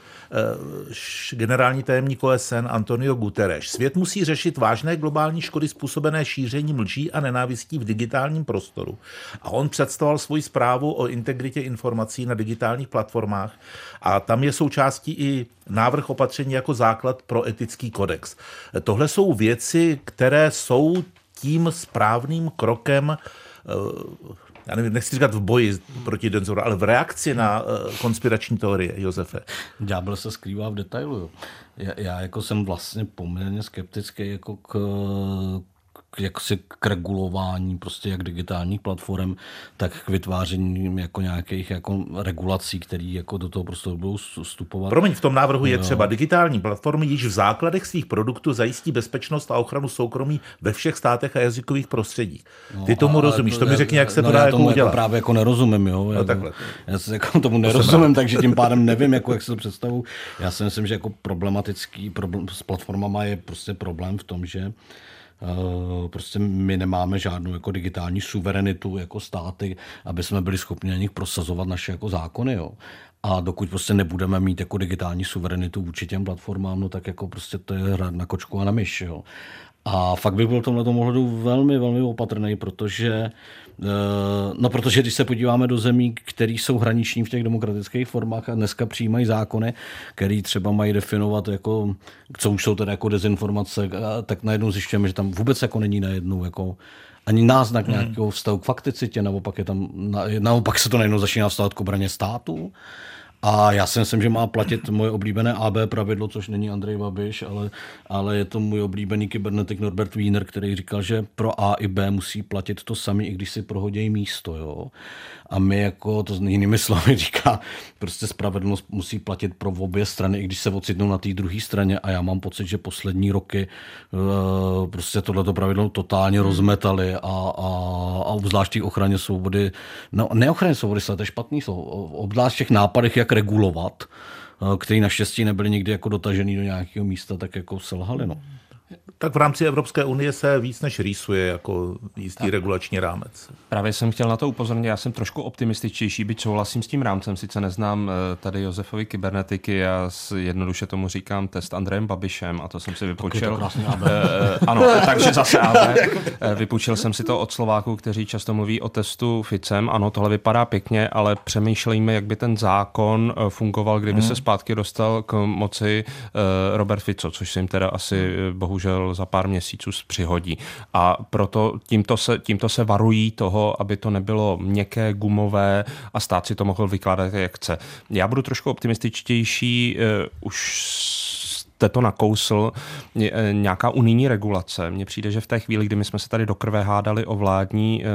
eh, generální tajemník OSN Antonio Guterres. Svět musí řešit vážné globální škody způsobené šířením lží a nenávistí v digitálním prostoru. A on představoval svoji zprávu o integritě informací na digitálních platformách a tam je součástí i návrh opatření jako základ pro etický kodex. Tohle jsou věci, které jsou tím správným krokem eh, já nevím, nechci říkat v boji proti Denzoru, ale v reakci na eh, konspirační teorie, Josefe. Ďábel se skrývá v detailu. Já, já jako jsem vlastně poměrně skeptický jako k, k, jaksi k regulování prostě jak digitálních platform, tak k vytváření jako nějakých jako regulací, které jako do toho prostě budou vstupovat. Promiň, v tom návrhu je třeba digitální platformy již v základech svých produktů zajistí bezpečnost a ochranu soukromí ve všech státech a jazykových prostředích. No, Ty tomu rozumíš, to, to mi řekni, jak se no, to dá jako udělat. Jako právě jako nerozumím, jo. No, já, takhle. já se jako tomu nerozumím, takže tím pádem nevím, jako, jak se to představu. Já si myslím, že jako problematický problém s platformama je prostě problém v tom, že prostě my nemáme žádnou jako digitální suverenitu jako státy, aby jsme byli schopni na nich prosazovat naše jako zákony. Jo. A dokud prostě nebudeme mít jako digitální suverenitu vůči těm platformám, no tak jako prostě to je hrát na kočku a na myš. Jo. A fakt bych byl v tomhle ohledu velmi, velmi opatrný, protože Eh, no, protože když se podíváme do zemí, které jsou hraniční v těch demokratických formách a dneska přijímají zákony, které třeba mají definovat, jako, co už jsou teda jako dezinformace, tak najednou zjišťujeme, že tam vůbec jako není najednou jako ani náznak hmm. nějakého vztahu k fakticitě, naopak, je tam, naopak se to najednou začíná vztahovat k obraně státu. A já si myslím, že má platit moje oblíbené AB pravidlo, což není Andrej Babiš, ale, ale je to můj oblíbený kybernetik Norbert Wiener, který říkal, že pro A i B musí platit to samé, i když si prohodějí místo. Jo? A my jako, to s jinými slovy říká, prostě spravedlnost musí platit pro obě strany, i když se ocitnou na té druhé straně. A já mám pocit, že poslední roky uh, prostě tohleto pravidlo totálně rozmetali a, a, a obzvlášť ochraně svobody, no neochraně svobody, to je špatný slovo, obzvlášť těch nápadech, jak regulovat, uh, který naštěstí nebyly nikdy jako dotažený do nějakého místa, tak jako selhali. No. Tak v rámci Evropské unie se víc než rýsuje jako jistý tak. regulační rámec. Právě jsem chtěl na to upozornit, já jsem trošku optimističtější, byť souhlasím s tím rámcem, sice neznám eh, tady Josefovi kybernetiky, já jednoduše tomu říkám test Andrejem Babišem a to jsem si vypočil. To eh, ano, takže zase AB. Eh, vypůjčil jsem si to od Slováků, kteří často mluví o testu Ficem. Ano, tohle vypadá pěkně, ale přemýšlejme, jak by ten zákon fungoval, kdyby hmm. se zpátky dostal k moci Robert Fico, což se jim teda asi bohužel bohužel za pár měsíců přihodí. A proto tímto se, tímto se varují toho, aby to nebylo měkké, gumové a stát si to mohl vykládat, jak chce. Já budu trošku optimističtější, uh, už jste to nakousl, eh, nějaká unijní regulace. Mně přijde, že v té chvíli, kdy my jsme se tady do krve hádali o vládní eh,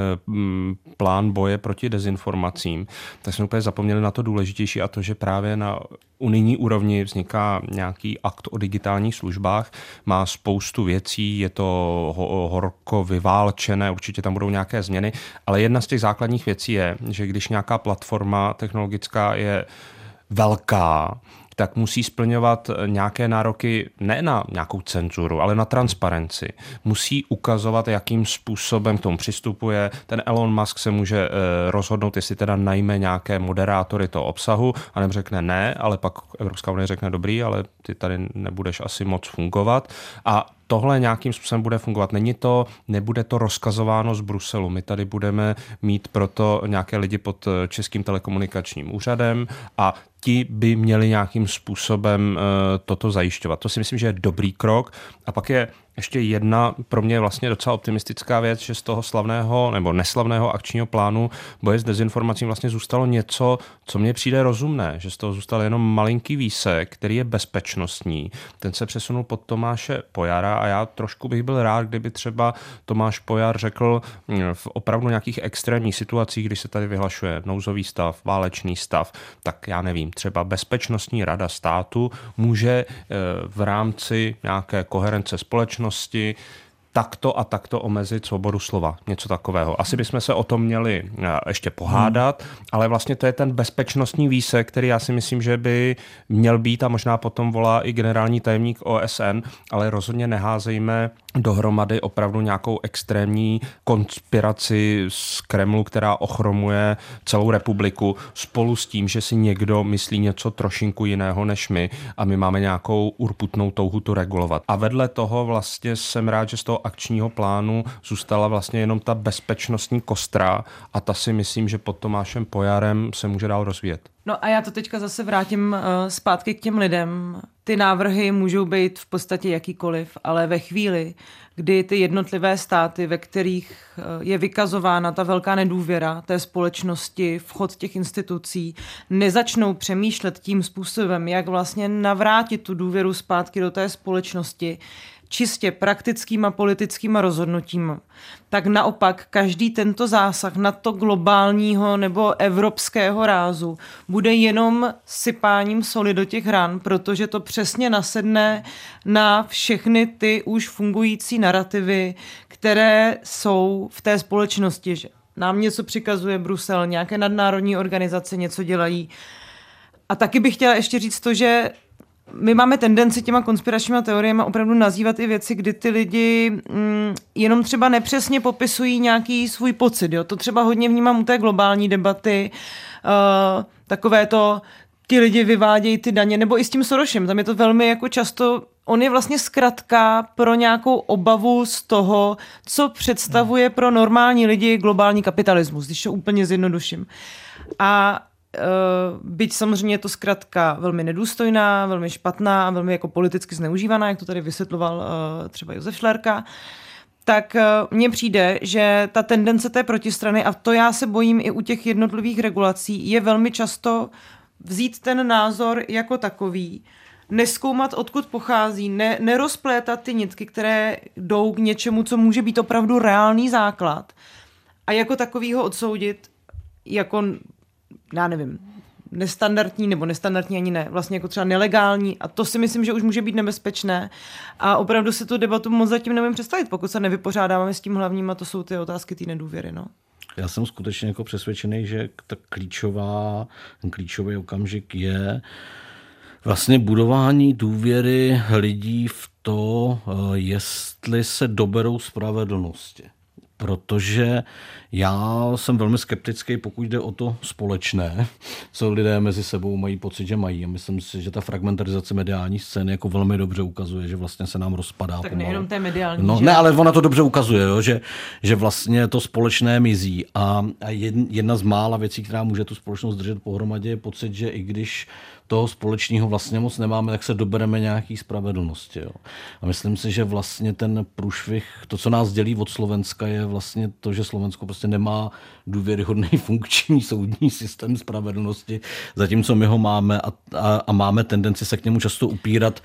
plán boje proti dezinformacím, tak jsme úplně zapomněli na to důležitější a to, že právě na unijní úrovni vzniká nějaký akt o digitálních službách, má spoustu věcí, je to horko vyválčené, určitě tam budou nějaké změny, ale jedna z těch základních věcí je, že když nějaká platforma technologická je velká, tak musí splňovat nějaké nároky ne na nějakou cenzuru, ale na transparenci. Musí ukazovat, jakým způsobem k tomu přistupuje. Ten Elon Musk se může eh, rozhodnout, jestli teda najme nějaké moderátory toho obsahu, a nebo řekne ne, ale pak Evropská unie řekne dobrý, ale ty tady nebudeš asi moc fungovat. A tohle nějakým způsobem bude fungovat. Není to, nebude to rozkazováno z Bruselu. My tady budeme mít proto nějaké lidi pod eh, Českým telekomunikačním úřadem a ti by měli nějakým způsobem eh, toto zajišťovat. To si myslím, že je dobrý krok. A pak je ještě jedna pro mě vlastně docela optimistická věc, že z toho slavného nebo neslavného akčního plánu boje s dezinformací vlastně zůstalo něco, co mně přijde rozumné, že z toho zůstal jenom malinký výsek, který je bezpečnostní. Ten se přesunul pod Tomáše Pojara a já trošku bych byl rád, kdyby třeba Tomáš Pojar řekl hm, v opravdu nějakých extrémních situacích, když se tady vyhlašuje nouzový stav, válečný stav, tak já nevím, třeba bezpečnostní rada státu může eh, v rámci nějaké koherence společnosti takto a takto omezit svobodu slova. Něco takového. Asi bychom se o tom měli eh, ještě pohádat, hmm. ale vlastně to je ten bezpečnostní výsek, který já si myslím, že by měl být a možná potom volá i generální tajemník OSN, ale rozhodně neházejme dohromady opravdu nějakou extrémní konspiraci z Kremlu, která ochromuje celou republiku spolu s tím, že si někdo myslí něco trošinku jiného než my a my máme nějakou urputnou touhu to regulovat. A vedle toho vlastně jsem rád, že z toho akčního plánu zůstala vlastně jenom ta bezpečnostní kostra a ta si myslím, že pod Tomášem Pojarem se může dál rozvíjet. No a já to teďka zase vrátím uh, zpátky k těm lidem. Ty návrhy můžou být v podstatě jakýkoliv, ale ve chvíli, kdy ty jednotlivé státy, ve kterých uh, je vykazována ta velká nedůvěra té společnosti, vchod těch institucí, nezačnou přemýšlet tím způsobem, jak vlastně navrátit tu důvěru zpátky do té společnosti, čistě praktickýma politickýma rozhodnutíma, tak naopak každý tento zásah na to globálního nebo evropského rázu bude jenom sypáním soli do těch ran, protože to přesně nasedne na všechny ty už fungující narrativy, které jsou v té společnosti, že nám něco přikazuje Brusel, nějaké nadnárodní organizace něco dělají. A taky bych chtěla ještě říct to, že my máme tendenci těma konspiračníma teoriemi opravdu nazývat i věci, kdy ty lidi mm, jenom třeba nepřesně popisují nějaký svůj pocit. Jo? To třeba hodně vnímám u té globální debaty. Uh, takové to, ti lidi vyvádějí ty daně, nebo i s tím Sorošem. Tam je to velmi jako často On je vlastně zkratka pro nějakou obavu z toho, co představuje pro normální lidi globální kapitalismus, když to úplně zjednoduším. A byť samozřejmě je to zkrátka velmi nedůstojná, velmi špatná a velmi jako politicky zneužívaná, jak to tady vysvětloval uh, třeba Josef Šlerka, tak uh, mně přijde, že ta tendence té protistrany, a to já se bojím i u těch jednotlivých regulací, je velmi často vzít ten názor jako takový, neskoumat, odkud pochází, ne, nerozplétat ty nitky, které jdou k něčemu, co může být opravdu reálný základ a jako takovýho odsoudit jako, já nevím, nestandardní, nebo nestandardní ani ne, vlastně jako třeba nelegální a to si myslím, že už může být nebezpečné a opravdu si tu debatu moc zatím nevím představit, pokud se nevypořádáme s tím hlavním a to jsou ty otázky té nedůvěry. No. Já jsem skutečně jako přesvědčený, že ta klíčová, ten klíčový okamžik je vlastně budování důvěry lidí v to, eh, jestli se doberou spravedlnosti protože já jsem velmi skeptický, pokud jde o to společné, co lidé mezi sebou mají pocit, že mají. A myslím si, že ta fragmentarizace mediální scény jako velmi dobře ukazuje, že vlastně se nám rozpadá. Tak pomalu. nejenom té mediální. No, že? ne, ale ona to dobře ukazuje, jo, že, že vlastně to společné mizí. A jedna z mála věcí, která může tu společnost držet pohromadě, je pocit, že i když toho společného vlastně moc nemáme, tak se dobereme nějaký spravedlnosti. Jo. A myslím si, že vlastně ten průšvih, to, co nás dělí od Slovenska, je vlastně to, že Slovensko prostě nemá důvěryhodný funkční soudní systém spravedlnosti, zatímco my ho máme a, a, a máme tendenci se k němu často upírat.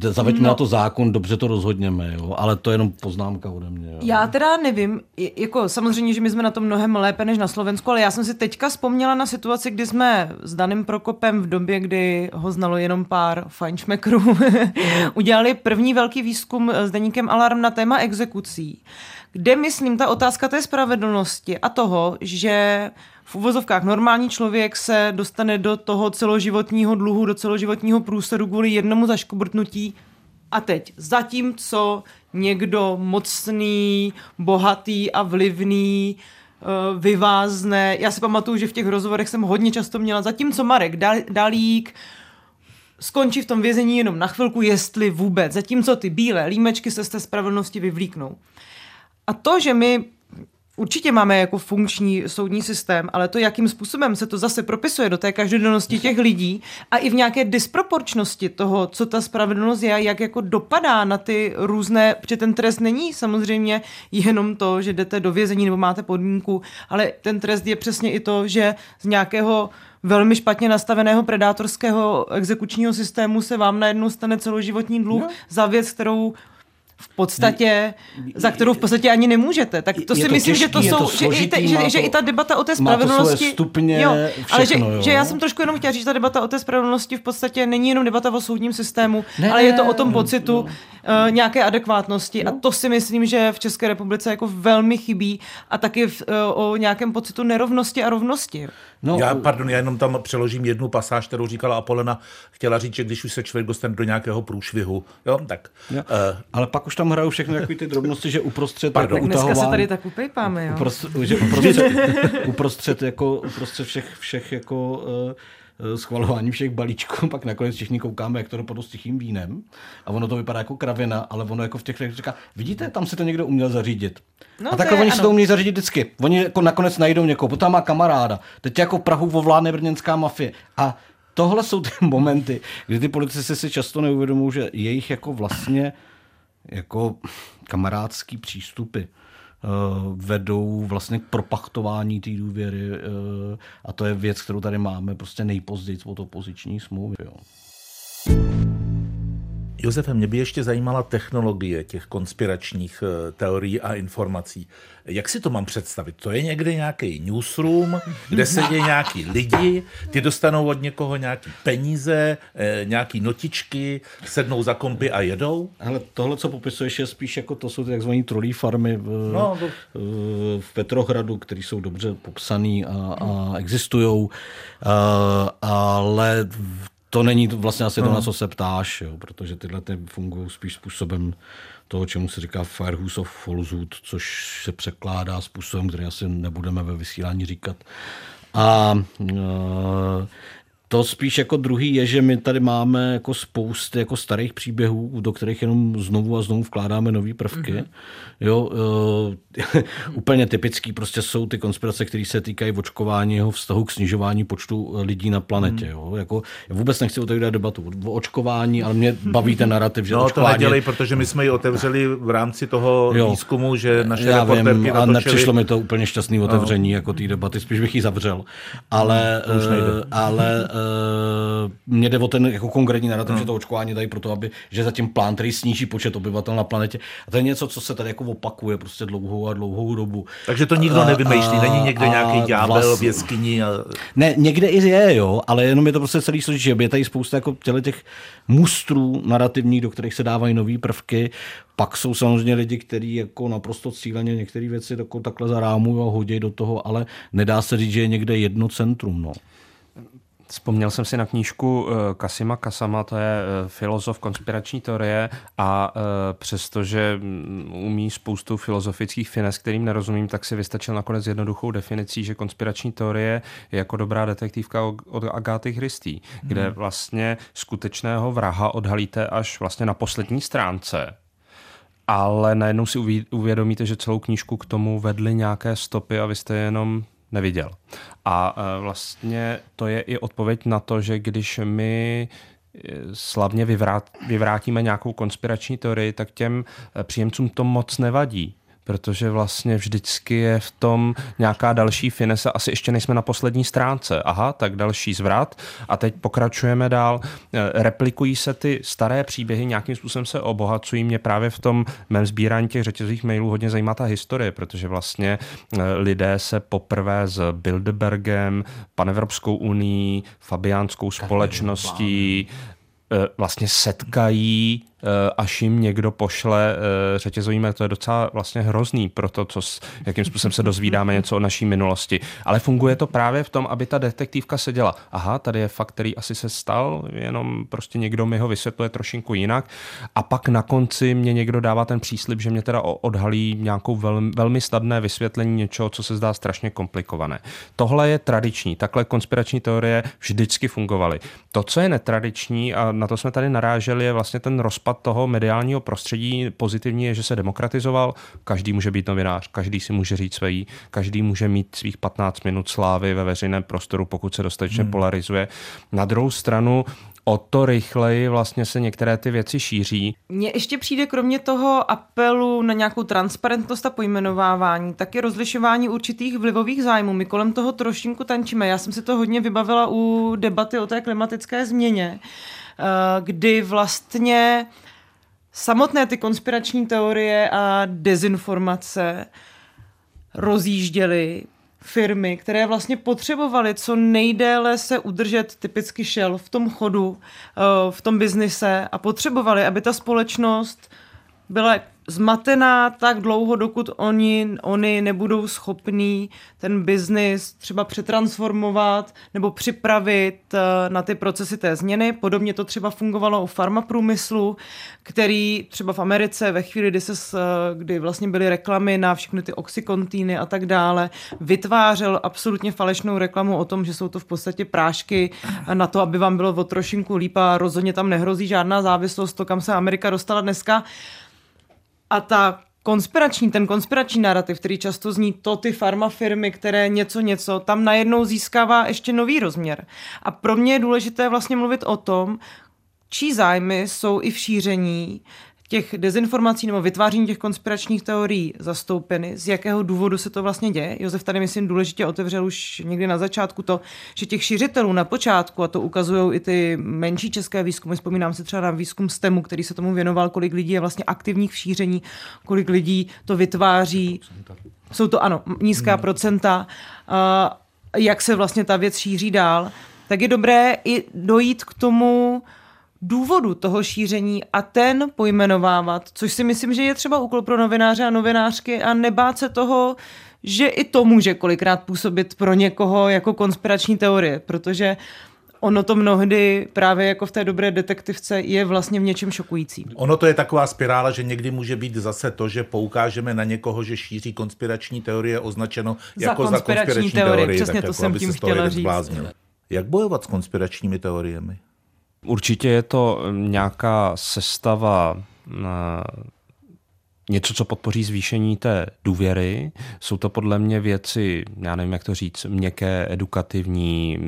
Zaveďme no. na to zákon, dobře to rozhodněme, jo. ale to je jenom poznámka ode mě. Jo. Já teda nevím, jako samozřejmě, že my jsme na tom mnohem lépe než na Slovensku, ale já jsem si teďka vzpomněla na situaci, kdy jsme s Danem Prokopem v době, kdy kdy ho znalo jenom pár fajnšmekrů, udělali první velký výzkum s deníkem Alarm na téma exekucí, kde, myslím, ta otázka té spravedlnosti a toho, že v uvozovkách normální člověk se dostane do toho celoživotního dluhu, do celoživotního průsedu kvůli jednomu zaškobrtnutí a teď, zatímco někdo mocný, bohatý a vlivný Eh, vyvázne. Já si pamatuju, že v těch rozhovorech jsem hodně často měla, zatímco Marek Dalík skončí v tom vězení jenom na chvilku, jestli vůbec, zatímco ty bílé límečky se z té spravedlnosti vyvlíknou. A to, že my Určitě máme jako funkční soudní systém, ale to, jakým způsobem se to zase propisuje do té každodennosti těch lidí a i v nějaké disproporčnosti toho, co ta spravedlnost je, jak jako dopadá na ty různé, protože ten trest není samozřejmě jenom to, že jdete do vězení nebo máte podmínku, ale ten trest je přesně i to, že z nějakého velmi špatně nastaveného predátorského exekučního systému se vám najednou stane celoživotní dluh no. za věc, kterou podstatě, za kterou v podstatě ani nemůžete. Tak to je si to myslím, těžký, že to jsou, to složitý, že, že, to, že i ta debata o té spravedlnosti, stupně, jo, všechno, ale že, jo. že já jsem trošku jenom chtěla říct, že ta debata o té spravedlnosti v podstatě není jenom debata o soudním systému, ne, ale je to o tom pocitu no. uh, nějaké adekvátnosti no. a to si myslím, že v České republice jako velmi chybí a taky v, uh, o nějakém pocitu nerovnosti a rovnosti. No, já, pardon, já jenom tam přeložím jednu pasáž, kterou říkala Apolena. Chtěla říct, že když už se člověk dostane do nějakého průšvihu, jo, tak. Jo. Uh, ale pak už tam hrajou všechny takové ty drobnosti, že uprostřed Pardon. Jako Dneska se tady tak upejpáme, jo. Uprostřed, že uprostřed, uprostřed, jako, uprostřed všech, všech jako uh, schvalování všech balíčků, pak nakonec všichni koukáme, jak to dopadlo s tichým vínem. A ono to vypadá jako kravina, ale ono jako v těch říká, vidíte, tam si to někdo uměl zařídit. No, a takhle oni si to umějí zařídit vždycky. Oni jako nakonec najdou někoho, potom má kamaráda. Teď jako Prahu ovládne brněnská mafie. A tohle jsou ty momenty, kdy ty politici si často neuvědomují, že jejich jako vlastně jako kamarádský přístupy eh, vedou vlastně k propachtování té důvěry eh, a to je věc, kterou tady máme prostě nejpozději od opoziční smlouvy. Jo. Josefe, mě by ještě zajímala technologie těch konspiračních eh, teorií a informací. Jak si to mám představit? To je někde nějaký newsroom, kde sedí nějaký lidi, ty dostanou od někoho nějaký peníze, eh, nějaký notičky, sednou za kompy a jedou? Ale tohle, co popisuješ, je spíš jako to jsou ty takzvané trolí farmy v, no, to... v Petrohradu, které jsou dobře popsané a, a existují, ale to není vlastně asi to, na no. co se ptáš, jo, protože tyhle ty fungují spíš způsobem toho, čemu se říká Firehose of Falsehood, což se překládá způsobem, který asi nebudeme ve vysílání říkat. A uh, to spíš jako druhý je, že my tady máme jako spousty jako starých příběhů, do kterých jenom znovu a znovu vkládáme nové prvky. Mm-hmm. Jo, uh, úplně typický prostě jsou ty konspirace, které se týkají očkování jeho vztahu k snižování počtu lidí na planetě. Mm. Jo. Jako, já vůbec nechci otevírat debatu o očkování, ale mě baví ten narrativ, že no, očkování... to nedělej, protože my jsme ji otevřeli v rámci toho jo. výzkumu, že naše já vím, a nepřišlo mi to úplně šťastný otevření no. jako té debaty, spíš bych ji zavřel. Ale, no, ale mě jde o ten jako konkrétní narrativ, hmm. že to očkování tady proto, aby, že zatím plán, který sníží počet obyvatel na planetě. A to je něco, co se tady jako opakuje prostě dlouhou a dlouhou dobu. Takže to nikdo nevymýšlí, není někde nějaký ďábel vlast... v jeskyni. A... Ne, někde i je, jo, ale jenom je to prostě celý složitý. Je tady spousta jako těch mustrů narrativních, do kterých se dávají nové prvky. Pak jsou samozřejmě lidi, kteří jako naprosto cíleně některé věci takhle zarámují a hodí do toho, ale nedá se říct, že je někde jedno centrum. No. Vzpomněl jsem si na knížku eh, Kasima Kasama, to je eh, filozof konspirační teorie a eh, přestože mm, umí spoustu filozofických fines, kterým nerozumím, tak si vystačil nakonec jednoduchou definicí, že konspirační teorie je jako dobrá detektivka od Agáty Christy, kde hmm. vlastně skutečného vraha odhalíte až vlastně na poslední stránce ale najednou si uvědomíte, že celou knížku k tomu vedly nějaké stopy a vy jste jenom neviděl. A e, vlastně to je i odpověď na to, že když my e, slavně vyvrát, vyvrátíme nějakou konspirační teorii, tak těm e, příjemcům to moc nevadí protože vlastně vždycky je v tom nějaká další finese, asi ještě nejsme na poslední stránce. Aha, tak další zvrat a teď pokračujeme dál. Eh, replikují se ty staré příběhy, nějakým způsobem se obohacují. Mě právě v tom mém sbírání těch řetězových mailů hodně zajímá ta historie, protože vlastně eh, lidé se poprvé s Bilderbergem, Panevropskou unii, Fabiánskou společností, eh, vlastně setkají až jim někdo pošle eh, řetězový to je docela vlastně hrozný pro to, co, jakým způsobem se dozvídáme něco o naší minulosti. Ale funguje to právě v tom, aby ta detektivka seděla. Aha, tady je fakt, který asi se stal, jenom prostě někdo mi ho vysvětluje trošinku jinak. A pak na konci mě někdo dává ten příslip, že mě teda odhalí nějakou velmi, velmi snadné vysvětlení něčeho, co se zdá strašně komplikované. Tohle je tradiční, takhle konspirační teorie vždycky fungovaly. To, co je netradiční, a na to jsme tady naráželi, je vlastně ten rozpad toho mediálního prostředí pozitivní je, že se demokratizoval. Každý může být novinář, každý si může říct svojí, každý může mít svých 15 minut slávy ve veřejném prostoru, pokud se dostatečně hmm. polarizuje. Na druhou stranu o to rychleji vlastně se některé ty věci šíří. Mně ještě přijde kromě toho apelu na nějakou transparentnost a pojmenovávání, taky rozlišování určitých vlivových zájmů. My kolem toho trošinku tančíme. Já jsem si to hodně vybavila u debaty o té klimatické změně, kdy vlastně samotné ty konspirační teorie a dezinformace rozjížděly firmy, které vlastně potřebovaly co nejdéle se udržet, typicky šel v tom chodu, eh, v tom biznise a potřebovali, aby ta společnost byla zmatená tak dlouho, dokud oni, oni nebudou schopní ten biznis třeba přetransformovat nebo připravit eh, na ty procesy té změny. Podobně to třeba fungovalo u farmaprůmyslu, který třeba v Americe ve chvíli, kdy, se, kdy vlastně byly reklamy na všechny ty oxykontíny a tak dále, vytvářel absolutně falešnou reklamu o tom, že jsou to v podstatě prášky na to, aby vám bylo o trošinku líp a rozhodně tam nehrozí žádná závislost, to kam se Amerika dostala dneska. A ta konspirační, ten konspirační narrativ, který často zní to ty farmafirmy, které něco něco, tam najednou získává ještě nový rozměr. A pro mě je důležité vlastně mluvit o tom, čí zájmy jsou i v šíření těch dezinformací nebo vytváření těch konspiračních teorií zastoupeny, z jakého důvodu se to vlastně děje. Josef tady, myslím, důležitě otevřel už někdy na začátku to, že těch šiřitelů na počátku, a to ukazují i ty menší české výzkumy, vzpomínám se třeba na výzkum STEMu, který se tomu věnoval, kolik lidí je vlastně aktivních v šíření, kolik lidí to vytváří. Jsou to, ano, nízká hmm. procenta. jak se vlastně ta věc šíří dál, tak je dobré i dojít k tomu, důvodu toho šíření a ten pojmenovávat, což si myslím, že je třeba úkol pro novináře a novinářky a nebát se toho, že i to může kolikrát působit pro někoho jako konspirační teorie, protože ono to mnohdy právě jako v té dobré detektivce je vlastně v něčem šokující. Ono to je taková spirála, že někdy může být zase to, že poukážeme na někoho, že šíří konspirační teorie označeno za jako konspirační za konspirační teorie. teorie přesně tak to jako, jsem tím chtěla říct. Jak bojovat s konspiračními teoriemi? Určitě je to nějaká sestava něco, co podpoří zvýšení té důvěry. Jsou to podle mě věci, já nevím, jak to říct, měkké, edukativní,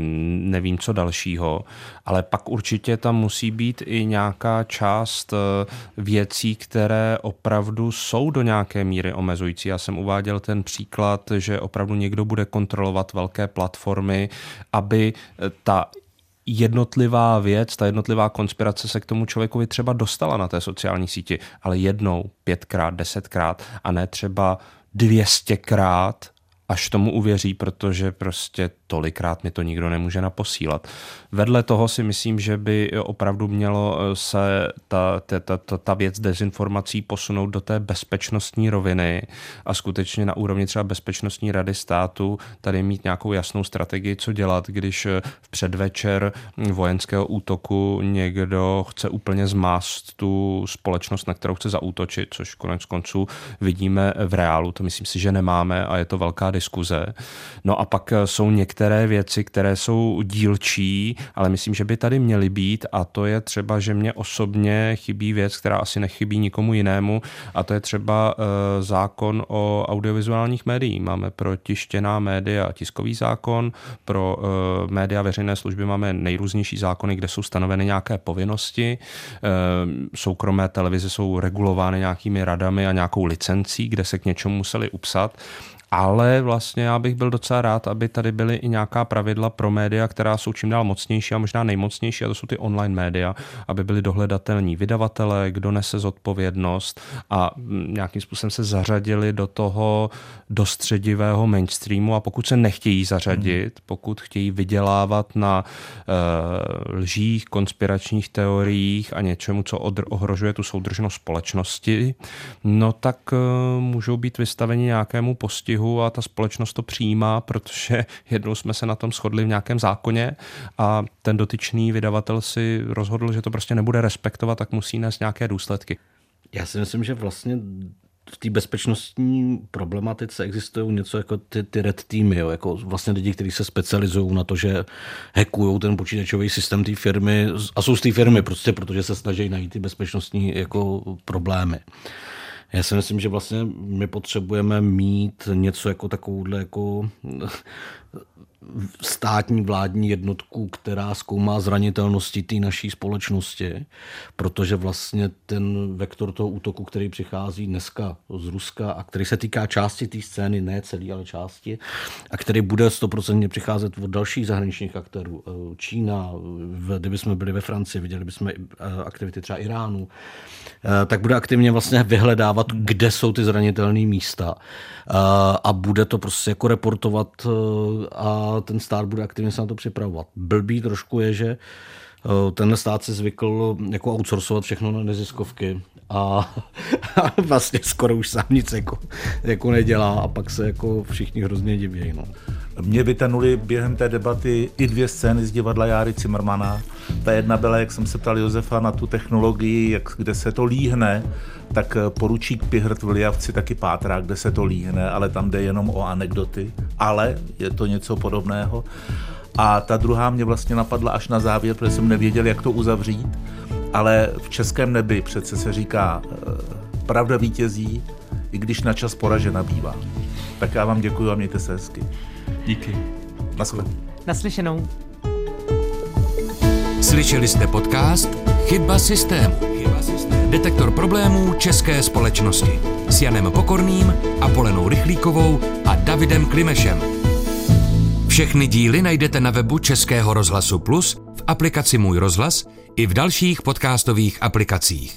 nevím co dalšího, ale pak určitě tam musí být i nějaká část eh, věcí, které opravdu jsou do nějaké míry omezující. Já jsem uváděl ten příklad, že opravdu někdo bude kontrolovat velké platformy, aby ta jednotlivá věc, ta jednotlivá konspirace se k tomu člověkovi třeba dostala na té sociální síti, ale jednou, pětkrát, desetkrát a ne třeba dvěstěkrát až tomu uvěří, protože prostě tolikrát mi to nikdo nemůže naposílat. Vedle toho si myslím, že by opravdu mělo eh, se ta, ta, ta, ta věc dezinformací posunout do té bezpečnostní roviny a skutečně na úrovni třeba Bezpečnostní rady státu tady mít nějakou jasnou strategii, co dělat, když eh, v předvečer vojenského útoku někdo chce úplně zmást tu společnost, na kterou chce zaútočit, což konec konců vidíme v reálu. To myslím si, že nemáme a je to velká diskuze. No a pak eh, jsou některé věci, které jsou dílčí, ale myslím, že by tady měly být a to je třeba, že mě osobně chybí věc, která asi nechybí nikomu jinému a to je třeba uh, zákon o audiovizuálních médiích. Máme pro tištěná média tiskový zákon, pro uh, média veřejné služby máme nejrůznější zákony, kde jsou stanoveny nějaké povinnosti. Uh, soukromé televize jsou regulovány nějakými radami a nějakou licencí, kde se k něčemu museli upsat ale vlastně já bych byl docela rád, aby tady byly i nějaká pravidla pro média, která jsou čím dál mocnější a možná nejmocnější, a to jsou ty online média, aby byly dohledatelní vydavatele, kdo nese zodpovědnost a nějakým způsobem se zařadili do toho dostředivého mainstreamu a pokud se nechtějí zařadit, hmm. pokud chtějí vydělávat na uh, lžích, konspiračních teoriích a něčemu, co odr- ohrožuje tu soudržnost společnosti, no tak uh, můžou být vystaveni nějakému postihu příběhu a ta společnost to přijímá, protože jednou jsme se na tom shodli v nějakém zákoně a ten dotyčný vydavatel si rozhodl, že to prostě nebude respektovat, tak musí nést nějaké důsledky. Já si myslím, že vlastně v té bezpečnostní problematice existují něco jako ty, ty red týmy, jo, jako vlastně lidi, kteří se specializují na to, že hackují ten počítačový systém té firmy a jsou z té firmy prostě, protože se snaží najít ty bezpečnostní jako problémy. Já si myslím, že vlastně my potřebujeme mít něco jako takovouhle jako státní vládní jednotku, která zkoumá zranitelnosti té naší společnosti, protože vlastně ten vektor toho útoku, který přichází dneska z Ruska a který se týká části té scény, ne celý, ale části, a který bude stoprocentně přicházet od dalších zahraničních aktérů. Čína, kdyby jsme byli ve Francii, viděli bychom eh, aktivity třeba Iránu, eh, tak bude aktivně vlastně vyhledávat, kde jsou ty zranitelné místa a bude to prostě jako reportovat a ten stát bude aktivně se na to připravovat. Blbý trošku je, že eh, ten stát se zvykl jako outsourcovat všechno na neziskovky a, a vlastně skoro už sám nic jako, jako nedělá a pak se jako všichni hrozně diví. No. Mě vytanuli během té debaty i dvě scény z divadla Járy Cimrmana. Ta jedna byla, jak jsem se ptal Josefa na tu technologii, jak, kde se to líhne, tak poručík Pihrt v Lijavci taky pátrá, kde se to líhne, ale tam jde jenom o anekdoty. Ale je to něco podobného. A ta druhá mě vlastně napadla až na závěr, protože jsem nevěděl, jak to uzavřít. Ale v českém nebi přece se říká, eh, pravda vítězí, i když na čas poražena bývá. Tak já vám děkuji a mějte se hezky. Díky. Naschledanou. Naslyšenou. Slyšeli jste podcast Chyba systému. Chyba systému. Detektor problémů české společnosti. S Janem Pokorným, Apolenou Rychlíkovou a Davidem Klimešem. Všechny díly najdete na webu Českého rozhlasu Plus, v aplikaci Můj rozhlas i v dalších podcastových aplikacích.